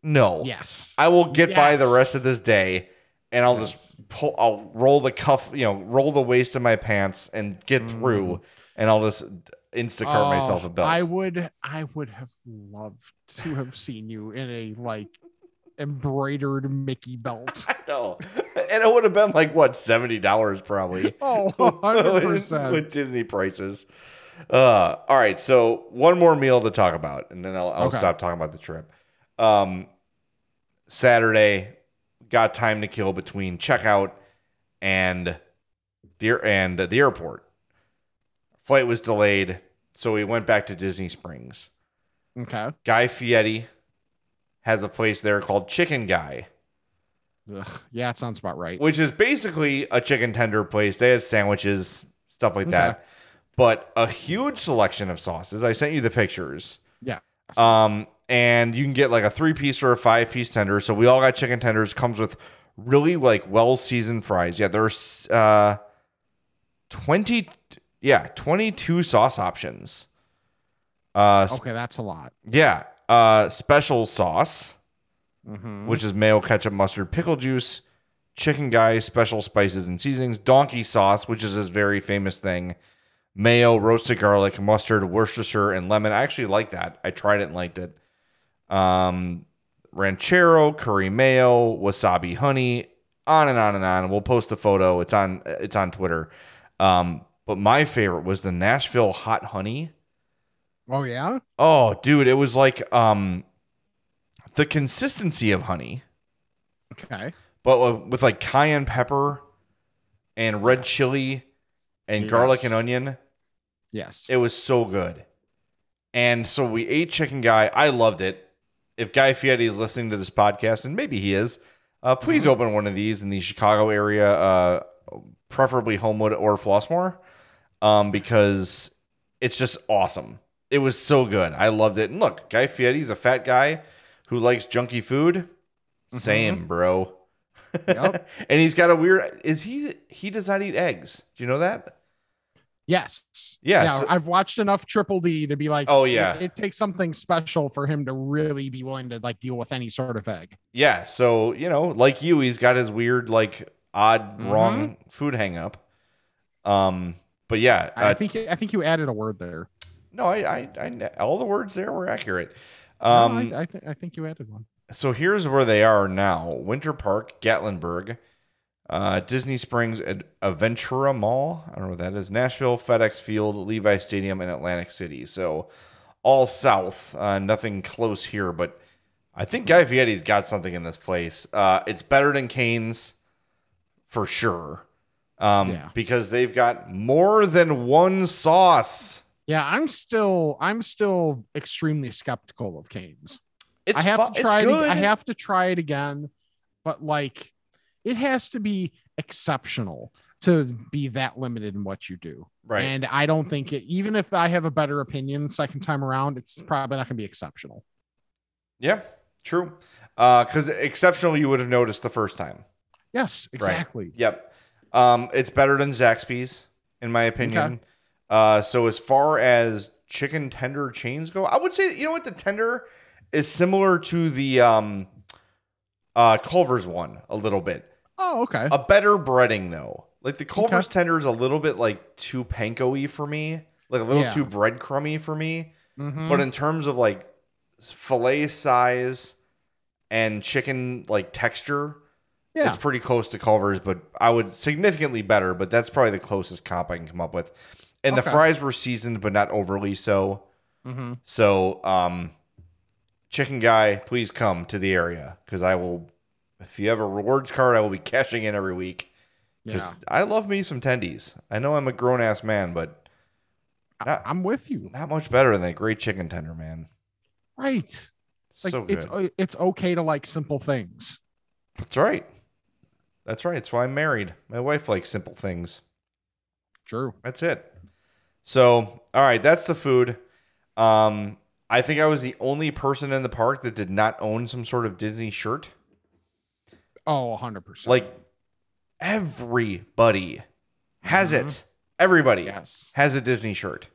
no. yes. I will get by the rest of this day and I'll Yes. just pull I'll roll the cuff, you know, roll the waist of my pants and get mm-hmm. through and I'll just Instacart myself a. Oh, belt. I would I would have loved to have seen you in a like embroidered Mickey belt. I know. And it would have been like what, seventy dollars probably. Oh, 100 with percent. Disney prices. Uh all right, so one more meal to talk about, and then I'll, I'll Okay. stop talking about the trip. Um Saturday, got time to kill between checkout and the and the airport. Flight was delayed, so we went back to Disney Springs. Okay. Guy Fieri has a place there called Chicken Guy, Ugh, yeah, it sounds about right. which is basically a chicken tender place. They have sandwiches, stuff like Okay. that, but a huge selection of sauces. I sent you the pictures. Yeah. Um, and you can get like a three piece or a five piece tender. So we all got chicken tenders. Comes with really like well seasoned fries. Yeah, there's uh twenty. Yeah, twenty two sauce options. Uh, okay, that's a lot. yeah. Uh, special sauce, Mhm. which is mayo, ketchup, mustard, pickle juice, chicken guy, special spices and seasonings, donkey sauce, which is his very famous thing, mayo, roasted garlic, mustard, Worcestershire, and lemon. I actually like that. I tried it and liked it. Um, ranchero, curry mayo, wasabi honey, on and on and on. We'll post the photo. It's on it's on Twitter. Um, but my favorite was the Nashville hot honey. Oh yeah. Oh, dude, it was like um the consistency of honey, Okay. but with- like cayenne pepper and red Yes. chili and garlic and onion. Yes. It was so good. And so we ate chicken guy. I loved it. If Guy Fieri is listening to this podcast, and maybe he is, uh, please Mm-hmm. open one of these in the Chicago area, uh, preferably Homewood or Flossmoor, um, because it's just awesome. It was so good. I loved it. And look, Guy Fieri's a fat guy who likes junky food. Same, bro. Yep. and he's got a weird. Is he? He does not eat eggs. Do you know that? yes. Yeah, Yeah. so- I've watched enough Triple D to be like, Oh, yeah. It, takes something special for him to really be willing to like deal with any sort of egg. Yeah, so you know, like you, he's got his weird, like odd, Mhm. wrong food hang up. Um, but yeah, I uh, think I think you added a word there. no, I, I, I, all the words there were accurate. No, Um, I, I think I think you added one. so here's where they are now: Winter Park, Gatlinburg, uh, Disney Springs, Ad- Aventura Mall. I don't know what that is. Nashville, FedEx Field, Levi Stadium, and Atlantic City. So all south. Uh, nothing close here, but I think Guy Fieri's got something in this place. Uh, it's better than Cane's for sure. Um, Yeah. because they've got more than one sauce. Yeah, I'm still I'm still extremely skeptical of Cane's. It's I have fu- to try it. I have to try it again, but like it has to be exceptional to be that limited in what you do. right. And I don't think it. Even if I have a better opinion second time around, it's probably not going to be exceptional. yeah, true. Uh, because exceptional, you would have noticed the first time. Yes, exactly. Yep. Um, it's better than Zaxby's, in my opinion. Uh, so as far as chicken tender chains go, I would say you know what the tender is similar to the um, uh, Culver's one a little bit. Oh, okay. A better breading though. Like the Culver's tender is a little bit like too panko-y for me, like a little Yeah. too breadcrumby for me. Mhm. But in terms of like fillet size and chicken like texture, yeah, it's pretty close to Culver's, but I would significantly better. But that's probably the closest comp I can come up with. And the fries were seasoned, but not overly so. Mhm. So, um, chicken guy, please come to the area because I will. If you have a rewards card, I will be cashing in every week because yeah. I love me some tendies. I know I'm a grown ass man, but not, I'm with you. not much better than a great chicken tender, man. Right. Like so good. it's it's okay to like simple things. That's right. That's right. That's why I'm married. My wife likes simple things. True. That's it. So, all right, that's the food. Um, I think I was the only person in the park that did not own some sort of Disney shirt. Oh, 100%. Like everybody has Mhm. it. Everybody yes. has a Disney shirt.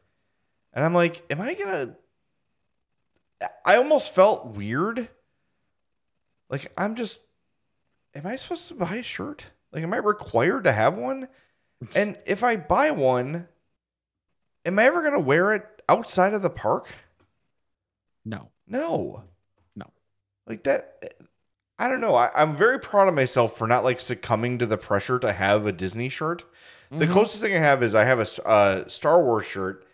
And I'm like, am I going to I almost felt weird. Like I'm just am I supposed to buy a shirt? Like am I required to have one? And if I buy one, am I ever going to wear it outside of the park? No. No. No. Like that. I don't know. I, I'm very proud of myself for not like succumbing to the pressure to have a Disney shirt. The Mhm. closest thing I have is I have a uh, Star Wars shirt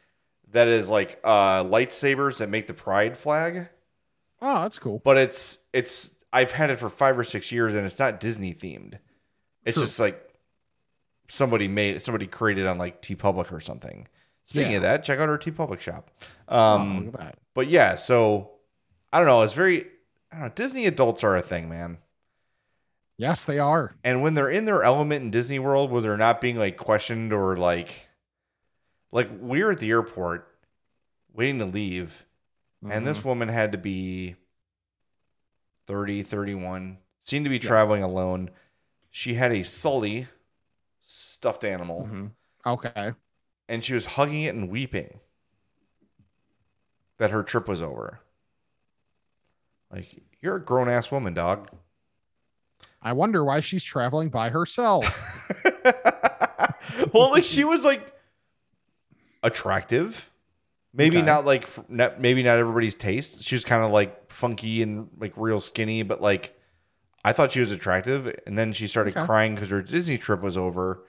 that is like uh, lightsabers that make the pride flag, Oh, that's cool. but it's it's I've had it for five or six years and it's not Disney themed. It's True. just like somebody made somebody created on like TeePublic or something. Speaking Yeah. of that, check out our TeePublic shop. Oh, Um, that. but yeah, so I don't know. It's very I don't know. Disney adults are a thing, man. Yes, they are. And when they're in their element in Disney World, where they're not being like questioned or like, like we were at the airport waiting to leave, and this Mhm. woman had to be 30, 31, seemed to be Yeah. traveling alone. She had a Sulley stuffed animal, Mhm. Okay. and she was hugging it and weeping that her trip was over. Like, you're a grown ass woman, dog. I wonder why she's traveling by herself. well, like she was like attractive. Maybe Okay. not like not, maybe not everybody's taste. She was kind of like funky and like real skinny, but like I thought she was attractive. And then she started Okay. crying because her Disney trip was over.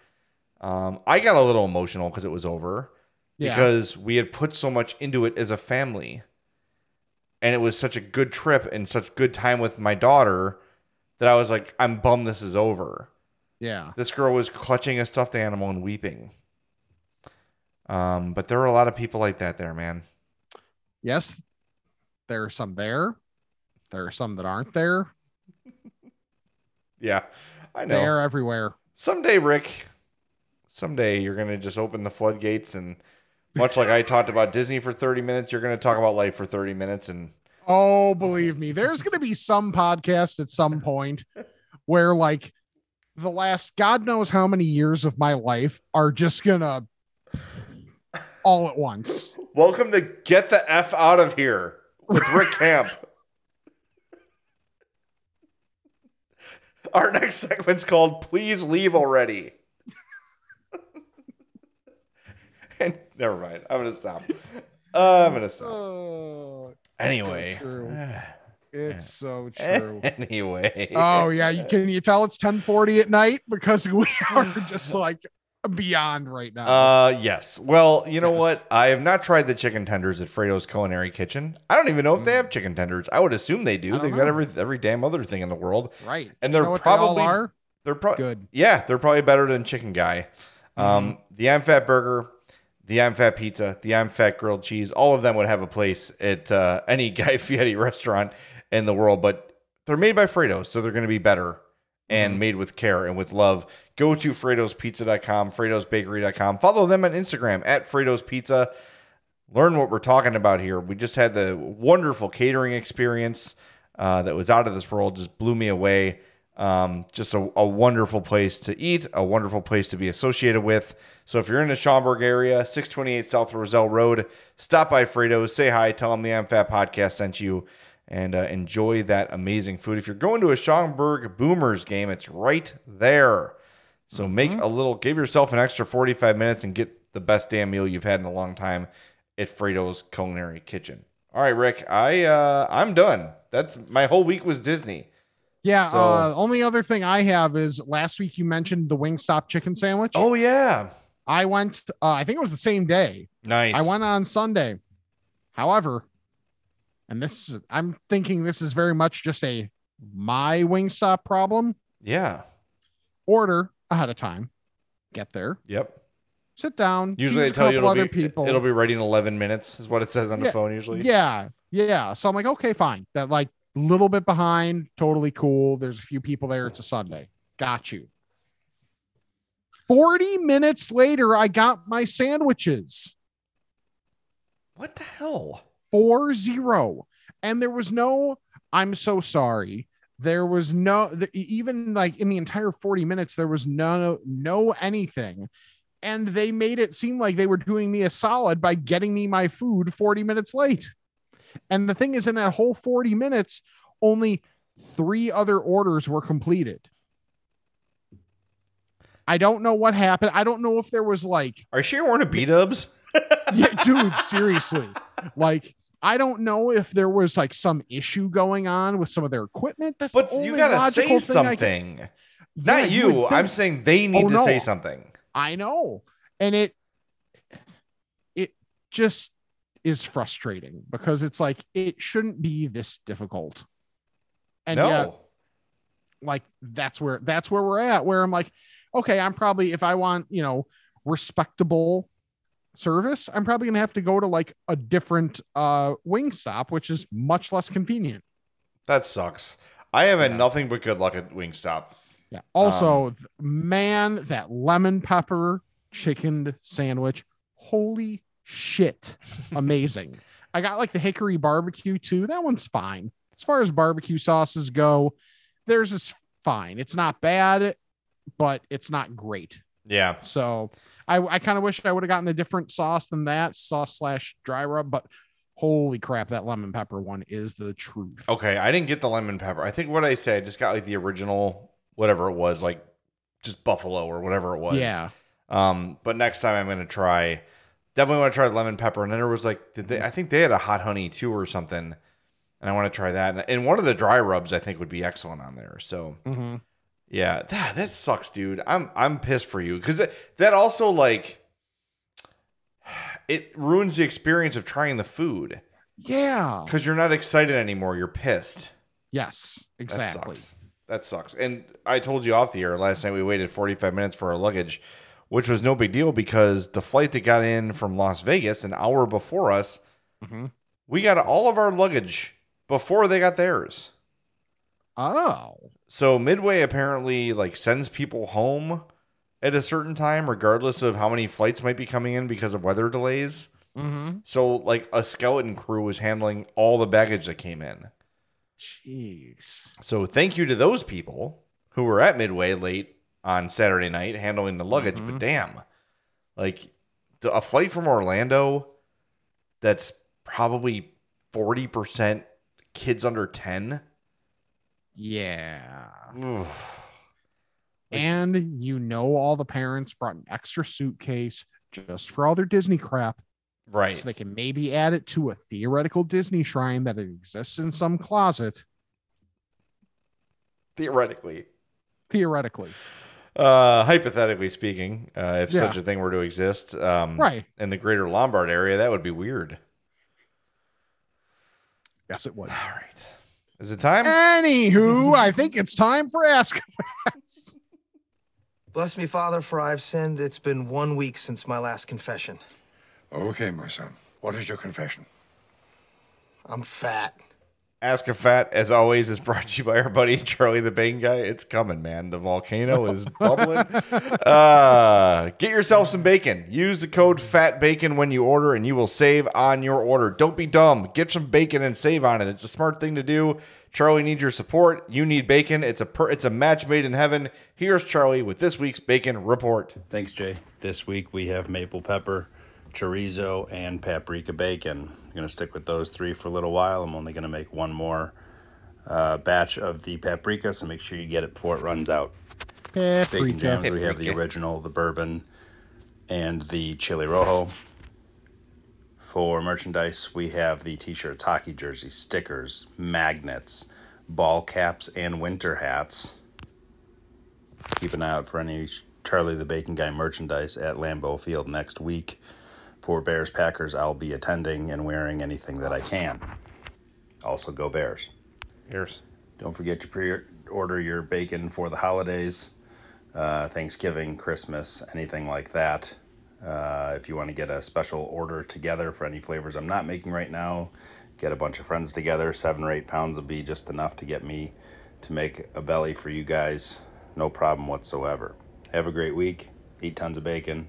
Um, I got a little emotional because it was over Yeah. because we had put so much into it as a family, and it was such a good trip and such good time with my daughter that I was like, I'm bummed this is over. yeah. This girl was clutching a stuffed animal and weeping. Um, but there were a lot of people like that there, man. Yes, there are some there. There are some that aren't there. Yeah, I know. They are everywhere. Someday, Rick, someday you're gonna just open the floodgates and, much like I talked about Disney for 30 minutes, you're gonna talk about life for 30 minutes, and Oh, believe me, there's going to be some podcast at some point where, like, the last God knows how many years of my life are just going to all at once. welcome to Get the F Out of Here with Rick Camp. Our next segment's called Please Leave Already. and never mind. I'm gonna stop. Uh, I'm gonna stop. Oh, Anyway. it's so true. anyway. Oh yeah, you, can you tell it's 10:40 at night because we are just like beyond right now. Uh yes. Well, you know Yes. what? I have not tried the chicken tenders at Fredo's Culinary Kitchen. I don't even know if they have chicken tenders. I would assume they do. Mm. They've got every every damn other thing in the world. right. and they're know what they probably- are They're probably good. Yeah, they're probably better than Chicken Guy. Mm-hmm. Um, the I'm Fat Burger, the I'm Fat Pizza, the I'm Fat Grilled Cheese, all of them would have a place at uh, any Guy Fieri restaurant in the world, but they're made by Fredo, so they're going to be better and Mm-hmm. made with care and with love. Go to Fredo'sPizza.com, Fredo'sBakery.com. Follow them on Instagram at Fredo's Pizza. Learn what we're talking about here. We just had the wonderful catering experience uh, that was out of this world, just blew me away. Um, just a, a wonderful place to eat, a wonderful place to be associated with. So if you're in the Schaumburg area, 628 South Roselle Road, stop by Fredo's, say hi, tell them the I'm podcast sent you, and uh, enjoy that amazing food. If you're going to a Schaumburg Boomers game, it's right there. So make a little, give yourself an extra 45 minutes and get the best damn meal you've had in a long time at Fredo's Culinary Kitchen. All right, Rick, I uh, I'm done. That's my whole week was Disney. Yeah. So- uh, only other thing I have is last week you mentioned the Wingstop chicken sandwich. Oh yeah, I went. Uh, I think it was the same day. nice. I went on Sunday. However, and this is, I'm thinking this is very much just a my Wingstop problem. Yeah. Order ahead of time, get there, Yep. sit down. Usually they tell you it'll other be people. it'll be ready in 11 minutes is what it says on the phone usually. Yeah, yeah. So I'm like, okay, fine. That like little bit behind, totally cool. There's a few people there. It's a Sunday. Got you. 40 minutes later, I got my sandwiches. What the hell? Four zero. And there was no, I'm so sorry. There was no, even like in the entire 40 minutes, there was no, no anything. And they made it seem like they were doing me a solid by getting me my food 40 minutes late. And the thing is, in that whole 40 minutes, only three other orders were completed. I don't know what happened. I don't know if there was like Are you sure you're wearing a B dubs? yeah, dude, seriously. Like, I don't know if there was like some issue going on with some of their equipment. That's But you gotta say thing I can- something. Yeah, Not you you. I'm saying they need Oh, to no. say something. I know, and it it just is frustrating because it's like it shouldn't be this difficult. And no. yet, like that's where that's where we're at. Where I'm like, okay, I'm probably if I want, you know, respectable service, I'm probably gonna have to go to like a different uh wing stop, which is much less convenient. that sucks. I have had Yeah. nothing but good luck at Wingstop. Yeah. Also, th- man, that lemon pepper chicken sandwich, holy shit, amazing. I got like the hickory barbecue too. That one's fine. As far as barbecue sauces go, theirs is fine. It's not bad, but it's not great. Yeah. So I, I kind of wish I would have gotten a different sauce than that sauce slash dry rub, but holy crap, that lemon pepper one is the truth. Okay, I didn't get the lemon pepper. I think what I said, I just got like the original, whatever it was, like just buffalo or whatever it was. yeah. Um, but next time I'm gonna try. Definitely want to try lemon pepper. And then there was like, did they? I think they had a hot honey too or something. And I want to try that. And, and one of the dry rubs I think would be excellent on there. So hmm yeah, that that sucks, dude. I'm I'm pissed for you because that, that also like it ruins the experience of trying the food Yeah. because you're not excited anymore. You're pissed. Yes, exactly. That sucks. That sucks. And I told you off the air last night we waited 45 minutes for our luggage, which was no big deal because the flight that got in from Las Vegas an hour before us, Mhm. we got all of our luggage before they got theirs. Oh. So Midway apparently like sends people home at a certain time regardless of how many flights might be coming in because of weather delays. Mm-hmm. So like a skeleton crew was handling all the baggage that came in. Jeez. So thank you to those people who were at Midway late on Saturday night handling the luggage. But damn, like a flight from Orlando that's probably 40% kids under 10. Yeah. And you know, all the parents brought an extra suitcase just for all their Disney crap. Right. So they can maybe add it to a theoretical Disney shrine that exists in some closet, Theoretically. theoretically. Uh, hypothetically speaking, uh, if Yeah. such a thing were to exist, um, Right. in the greater Lombard area, that would be weird. Yes, it would. All right. Is it time? Anywho, I think it's time for Ask Facts. Bless me, Father, for I've sinned. It's been one week since my last confession. Okay, my son. What is your confession? I'm fat. Ask a Fat, as always, is brought to you by our buddy Charlie the Bacon Guy. It's coming, man. The volcano is bubbling. Uh, get yourself some bacon. Use the code FATBACON when you order, and you will save on your order. Don't be dumb. Get some bacon and save on it. It's a smart thing to do. Charlie needs your support. You need bacon. It's a per- it's a match made in heaven. Here's Charlie with this week's bacon report. Thanks, Jay. This week we have maple pepper, chorizo, and paprika bacon. I'm going to stick with those three for a little while. I'm only going to make one more uh, batch of the paprika, so make sure you get it before it runs out. Bacon Paprika. jams, we have the original, the bourbon, and the chili rojo. For merchandise, we have the t-shirts, hockey jerseys, stickers, magnets, ball caps, and winter hats. Keep an eye out for any Charlie the Bacon Guy merchandise at Lambeau Field next week. For Bears Packers, I'll be attending and wearing anything that I can. Also, go Bears. Here's Don't forget to pre order your bacon for the holidays, uh, Thanksgiving, Christmas, anything like that. Uh, if you want to get a special order together for any flavors I'm not making right now, get a bunch of friends together. Seven or eight pounds will be just enough to get me to make a belly for you guys. No problem whatsoever. Have a great week. Eat tons of bacon.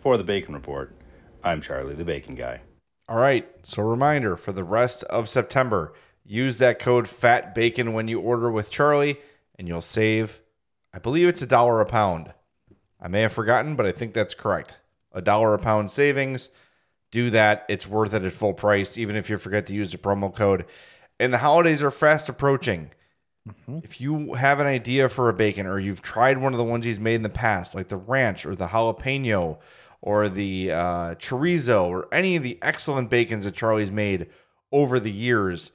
For the Bacon Report, I'm Charlie the Bacon Guy. All right. So, reminder for the rest of September, use that code Fat Bacon when you order with Charlie, and you'll save. I believe it's a dollar a pound. I may have forgotten, but I think that's correct. A dollar a pound savings. Do that. It's worth it at full price, even if you forget to use the promo code. And the holidays are fast approaching. Mm-hmm. If you have an idea for a bacon or you've tried one of the ones he's made in the past, like the ranch or the jalapeno or the uh, chorizo or any of the excellent bacons that Charlie's made over the years,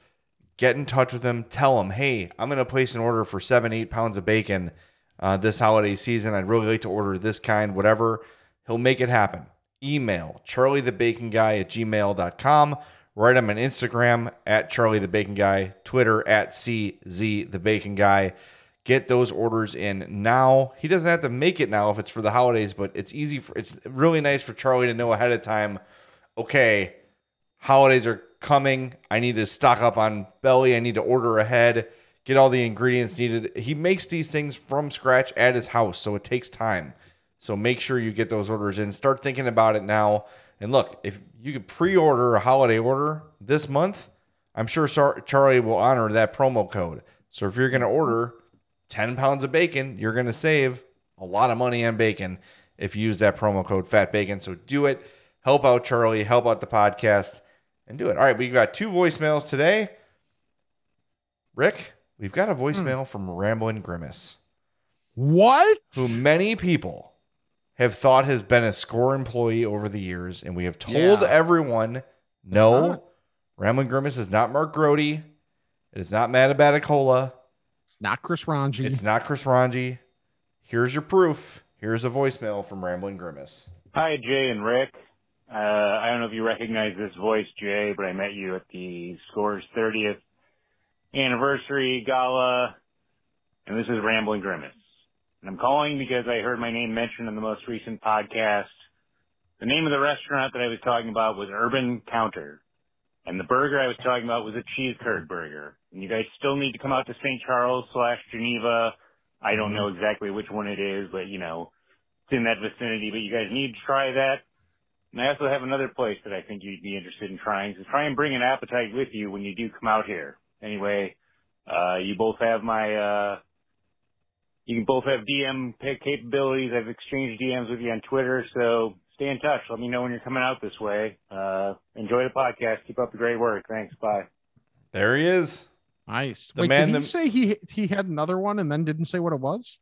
get in touch with him. Tell him, hey, I'm going to place an order for seven, eight pounds of bacon uh, this holiday season. I'd really like to order this kind, whatever. He'll make it happen. Email charliethebaconguy at gmail.com Write him on Instagram at Charlie the Bacon Guy, Twitter at CZ the Bacon Guy. Get those orders in now. He doesn't have to make it now if it's for the holidays, but it's easy for it's really nice for Charlie to know ahead of time. Okay, holidays are coming. I need to stock up on belly. I need to order ahead, get all the ingredients needed. He makes these things from scratch at his house, so it takes time. So make sure you get those orders in. Start thinking about it now. And look, if you could pre-order a holiday order this month, I'm sure Charlie will honor that promo code. So if you're going to order 10 pounds of bacon, you're going to save a lot of money on bacon if you use that promo code Fat Bacon. So do it. Help out Charlie, help out the podcast, and do it. All right, we got two voicemails today. Rick, we've got a voicemail hmm. from Ramblin' Grimace, What? who many people have thought has been a score employee over the years, and we have told Yeah. everyone no. Ramblin' Grimace is not Mark Grote. It is not Matt Abbatacola. It's not Chris Rongey. It's not Chris Rongey. Here's your proof. Here's a voicemail from Rambling Grimace. Hi, Jay and Rick. Uh, I don't know if you recognize this voice, Jay, but I met you at the Scores 30th anniversary gala, and this is Rambling Grimace. And I'm calling because I heard my name mentioned in the most recent podcast. The name of the restaurant that I was talking about was Urban Counter, and the burger I was talking about was a cheese curd burger. And you guys still need to come out to St. Charles slash Geneva. I don't know exactly which one it is, but you know, it's in that vicinity. But you guys need to try that. And I also have another place that I think you'd be interested in trying. So try and bring an appetite with you when you do come out here. Anyway, uh, you both have my, uh, you can both have DM pa- capabilities. I've exchanged DMs with you on Twitter. So stay in touch. Let me know when you're coming out this way. Uh, enjoy the podcast. Keep up the great work. Thanks. Bye. There he is. nice. the Wait, man did he that- say he he had another one and then didn't say what it was?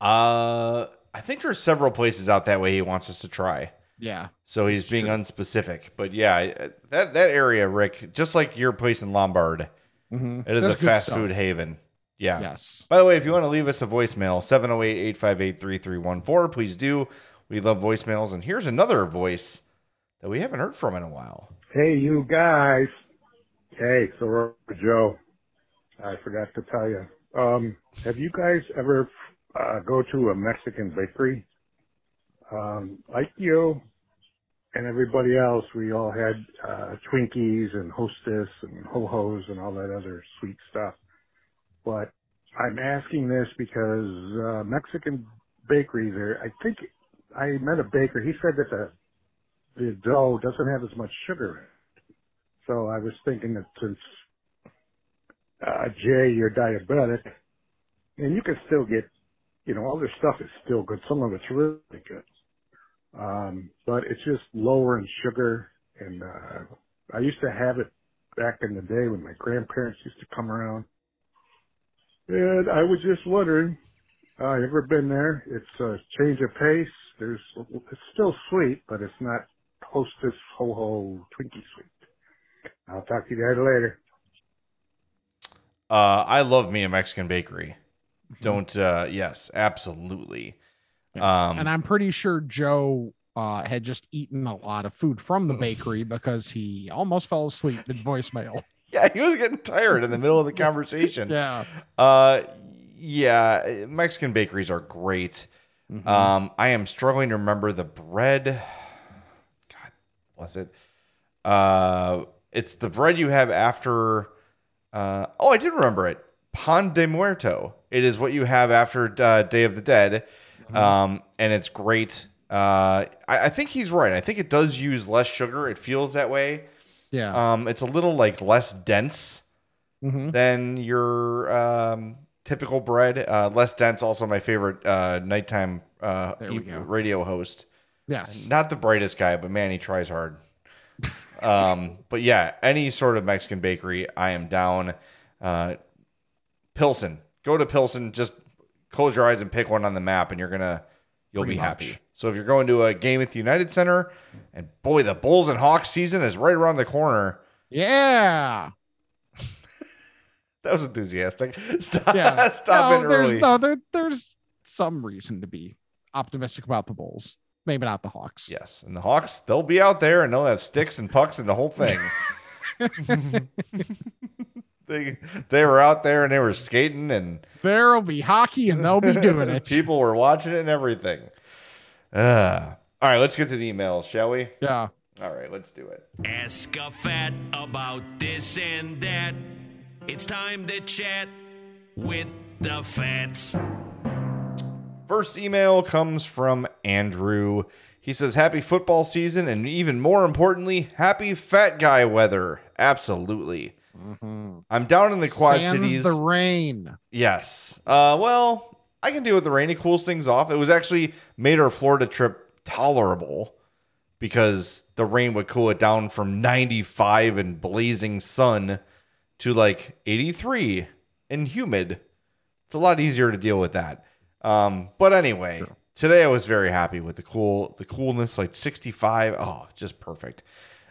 Uh, I think there's several places out that way he wants us to try. Yeah. So he's being unspecific. But yeah, that that area, Rick, just like your place in Lombard, Mm-hmm. it is a fast food haven. Yeah. Yes. By the way, if you want to leave us a voicemail, 708-858-3314, please do. We love voicemails. And here's another voice that we haven't heard from in a while. Hey, you guys. Hey, so Joe. I forgot to tell you. Um, have you guys ever uh, go to a Mexican bakery? Um, like you and everybody else, we all had uh, Twinkies and Hostess and Ho Hos and all that other sweet stuff. But I'm asking this because uh, Mexican bakeries are. I think I met a baker. He said that the the dough doesn't have as much sugar in it. So I was thinking that since uh, Jay, you're diabetic, and you can still get, you know, all their stuff is still good. Some of it's really good, um, but it's just lower in sugar. And uh, I used to have it back in the day when my grandparents used to come around, and I was just wondering. Uh, ever been there? It's a change of pace. There's, it's still sweet, but it's not Hostess Ho Ho Twinkie sweet. I'll talk to you guys later. Uh, I love me a Mexican bakery. Mm-hmm. Don't uh yes, absolutely. Yes. Um, and I'm pretty sure Joe uh, had just eaten a lot of food from the bakery because he almost fell asleep in voicemail. Yeah, he was getting tired in the middle of the conversation. Yeah. Uh, yeah, Mexican bakeries are great. Mhm. Um, I am struggling to remember the bread. God bless it. Uh, it's the bread you have after. Uh, oh, I did remember it. Pan de Muerto. It is what you have after uh, Day of the Dead, um, and it's great. Uh, I, I think he's right. I think it does use less sugar. It feels that way. Yeah. Um, it's a little like less dense hmm than your um, typical bread. Uh, less dense. Also, my favorite uh, nighttime uh, e- radio host. Yes. Not the brightest guy, but man, he tries hard. um, but yeah, any sort of Mexican bakery, I am down. Uh, Pilsen, go to Pilsen. Just close your eyes and pick one on the map, and you're gonna you'll Pretty be happy. So if you're going to a game at the United Center, and boy, the Bulls and Hawks season is right around the corner. Yeah. That was enthusiastic. Stop, Yeah. stop no, it there's early. no there, there's some reason to be optimistic about the Bulls. Maybe not the Hawks. Yes, and the Hawks, they'll be out there and they'll have sticks and pucks and the whole thing. they they were out there and they were skating and There'll be hockey and they'll be doing it. people were watching it and everything. Uh, all right, let's get to the emails, shall we? Yeah. All right, let's do it. Ask a fat about this and that. It's time to chat with the fats. First email comes from Andrew. He says, Happy football season, and even more importantly, happy fat guy weather. Absolutely. I'm down in the Quad Sans Cities. the rain. Yes. Uh, well, I can deal with the rain. It cools things off. It was actually made our Florida trip tolerable because the rain would cool it down from 95 and blazing sun to like 83 and humid. It's a lot easier to deal with that. Um, but anyway, today I was very happy with the cool, the coolness, like 65. Oh, just perfect.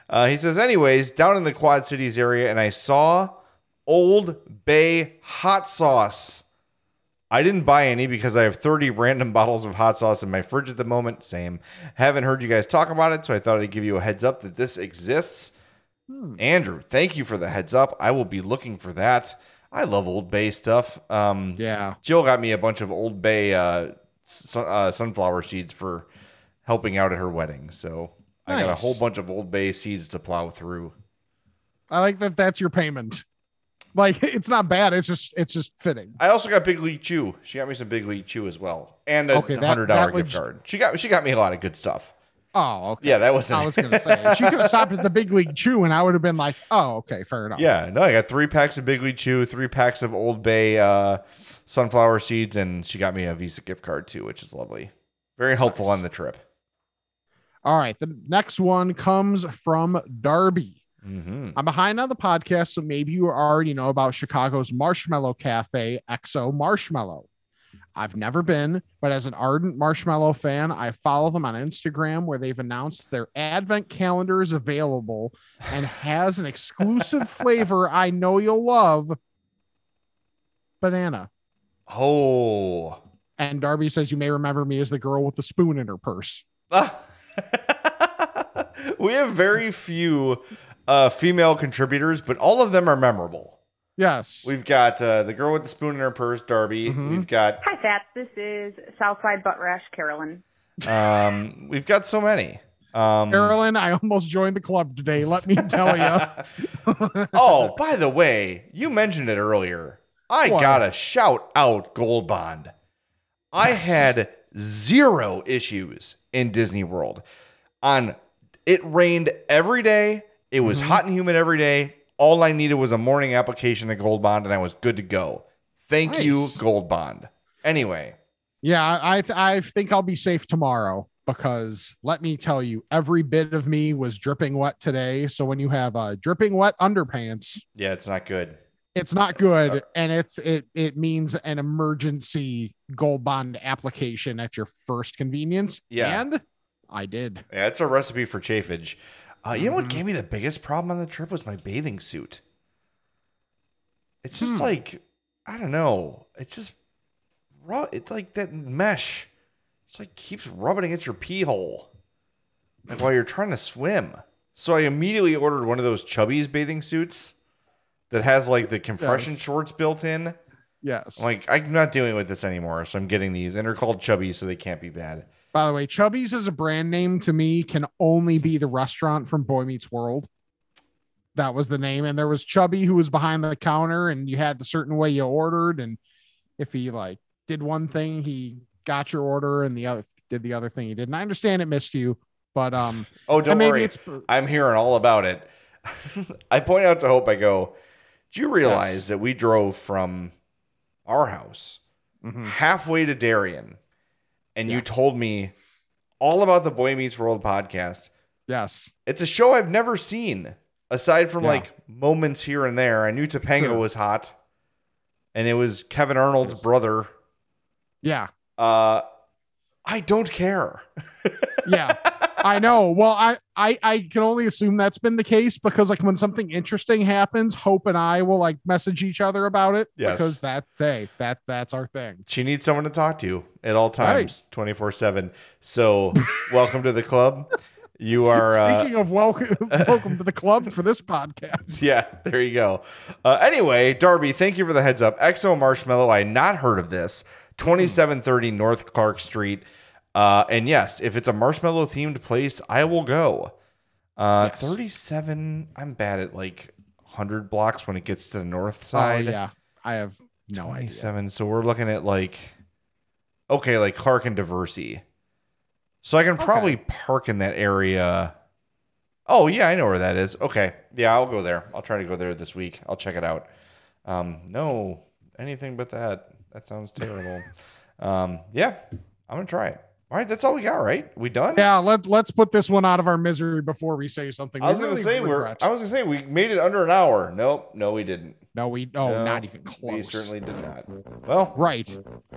Uh, he says, anyways, down in the Quad Cities area, and I saw Old Bay hot sauce. I didn't buy any because I have 30 random bottles of hot sauce in my fridge at the moment. Same. Haven't heard you guys talk about it, so I thought I'd give you a heads up that this exists. Andrew, thank you for the heads up. I will be looking for that. I love Old Bay stuff. Um, Yeah. Jill got me a bunch of Old Bay uh, sun, uh, sunflower seeds for helping out at her wedding. So I got a whole bunch of Old Bay seeds to plow through. I like that that's your payment. Like it's not bad. It's just it's just fitting. I also got Big League Chew. She got me some Big League Chew as well, and a Okay, hundred dollar gift card. She got she got me a lot of good stuff. Oh, okay. Yeah, that wasn't. I was gonna say she could have stopped at the big league chew and I would have been like, oh, okay, fair enough. Yeah, no, I got three packs of Big League Chew, three packs of Old Bay uh, sunflower seeds, and she got me a Visa gift card too, which is lovely. Very helpful Nice. on the trip. All right. The next one comes from Darby. hmm I'm behind on the podcast, so maybe you already know about Chicago's Marshmallow Cafe, XO Marshmallow. I've never been, but as an ardent marshmallow fan, I follow them on Instagram where they've announced their advent calendar is available and has an exclusive flavor I know you'll love banana. Oh, And Darby says, You may remember me as the girl with the spoon in her purse. we have very few uh, female contributors, but all of them are memorable. Yes. We've got uh, the girl with the spoon in her purse, Darby. Mhm. We've got Hi, Fats. This is Southside Butt Rash Carolyn. um, we've got so many. Um, Carolyn, I almost joined the club today. Let me tell you. oh, by the way, you mentioned it earlier. I What? gotta shout out Gold Bond. I had zero issues in Disney World. On it rained every day. It was Mhm. hot and humid every day. All I needed was a morning application of Gold Bond, and I was good to go. Thank you, Gold Bond. Anyway, Yeah, I I th- I think I'll be safe tomorrow because let me tell you, every bit of me was dripping wet today. So when you have uh, dripping wet underpants, yeah, it's not good. it's not good, and it's it it means an emergency gold bond application at your first convenience. Yeah. and I did. Yeah, it's a recipe for chafage. Uh, you know what gave me the biggest problem on the trip was my bathing suit. It's just Hmm. like I don't know. It's just raw. It's like that mesh. It's like keeps rubbing against your pee hole, like while you're trying to swim. So I immediately ordered one of those Chubby's bathing suits that has like the compression Yes. shorts built in. Yes. I'm like I'm not dealing with this anymore, so I'm getting these, and they're called Chubby, so they can't be bad. By the way, Chubby's as a brand name to me can only be the restaurant from Boy Meets World. That was the name. And there was Chubby who was behind the counter, and you had the certain way you ordered. And if he like did one thing, he got your order, and the other did the other thing he didn't. I understand it missed you, but um, Oh, don't maybe worry. I'm hearing all about it. I point out to Hope, I go, Do you realize Yes. that we drove from our house mhm. halfway to Darien and you told me all about the Boy Meets World podcast? yes, It's a show I've never seen aside from Yeah. like moments here and there. I knew Topanga Sure. was hot and it was Kevin Arnold's Yes. brother. yeah, Uh, I don't care. yeah. I know. Well, I, I I can only assume that's been the case because like when something interesting happens, Hope and I will like message each other about it Yes. because that hey, that that's our thing. She needs someone to talk to at all times, 24 7. So, welcome to the club. You are. Uh, Speaking of welcome, welcome to the club for this podcast. yeah, there you go. Uh, anyway, Darby, thank you for the heads up. XO Marshmallow, I had not heard of this. 2730 North Clark Street. Uh, and yes, if it's a marshmallow themed place, I will go. Uh, 37, I'm bad at like 100 blocks when it gets to the north side. Oh yeah, I have no idea. So we're looking at like, okay, like Clark and Diversey. So I can probably park in that area. Oh yeah, I know where that is. Okay, yeah, I'll go there. I'll try to go there this week. I'll check it out. Um, no, anything but that. That sounds terrible. um, yeah, I'm gonna try it. All right, that's all we got, right? We done? Yeah, let let's put this one out of our misery before we say something. I was gonna say we're. I was gonna say we made it under an hour. Nope, no, we didn't. No, we oh, No, not even close. We certainly did not. Well, right.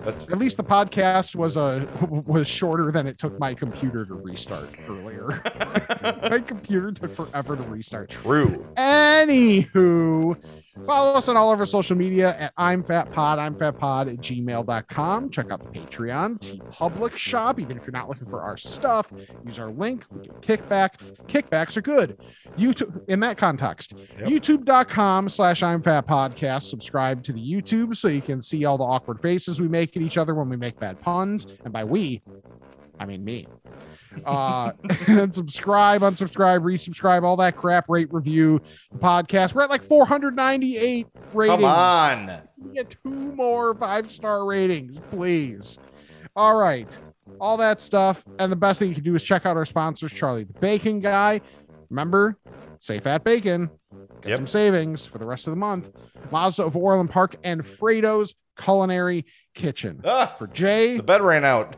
That's At least the podcast was uh, was shorter than it took my computer to restart earlier. my computer took forever to restart. True. Anywho, follow us on all of our social media at I'm Fat Pod, I'm Fat Pod at gmail.com. Check out the Patreon, T Public Shop. Even if you're not looking for our stuff, use our link. We get kickback. Kickbacks are good. YouTube in that context. YouTube.com slash I'm Fat Podcast. Subscribe to the YouTube so you can see all the awkward faces we make at each other when we make bad puns. And by we, I mean me. Uh, and subscribe, unsubscribe, resubscribe, all that crap. Rate, review the podcast. We're at like 498 ratings. Come on. We get two more five star ratings, please. All right. All that stuff. And the best thing you can do is check out our sponsors, Charlie the Bacon Guy. Remember, say fat bacon. Get some savings for the rest of the month. Mazda of Orland Park and Fredo's Culinary Kitchen. for Jay. The bed ran out.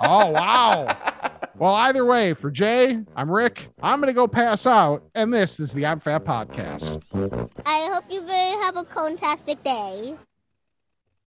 oh, wow. Well, either way, for Jay, I'm Rick. I'm going to go pass out. And this is the I'm Fat Podcast. I hope you have a fantastic day.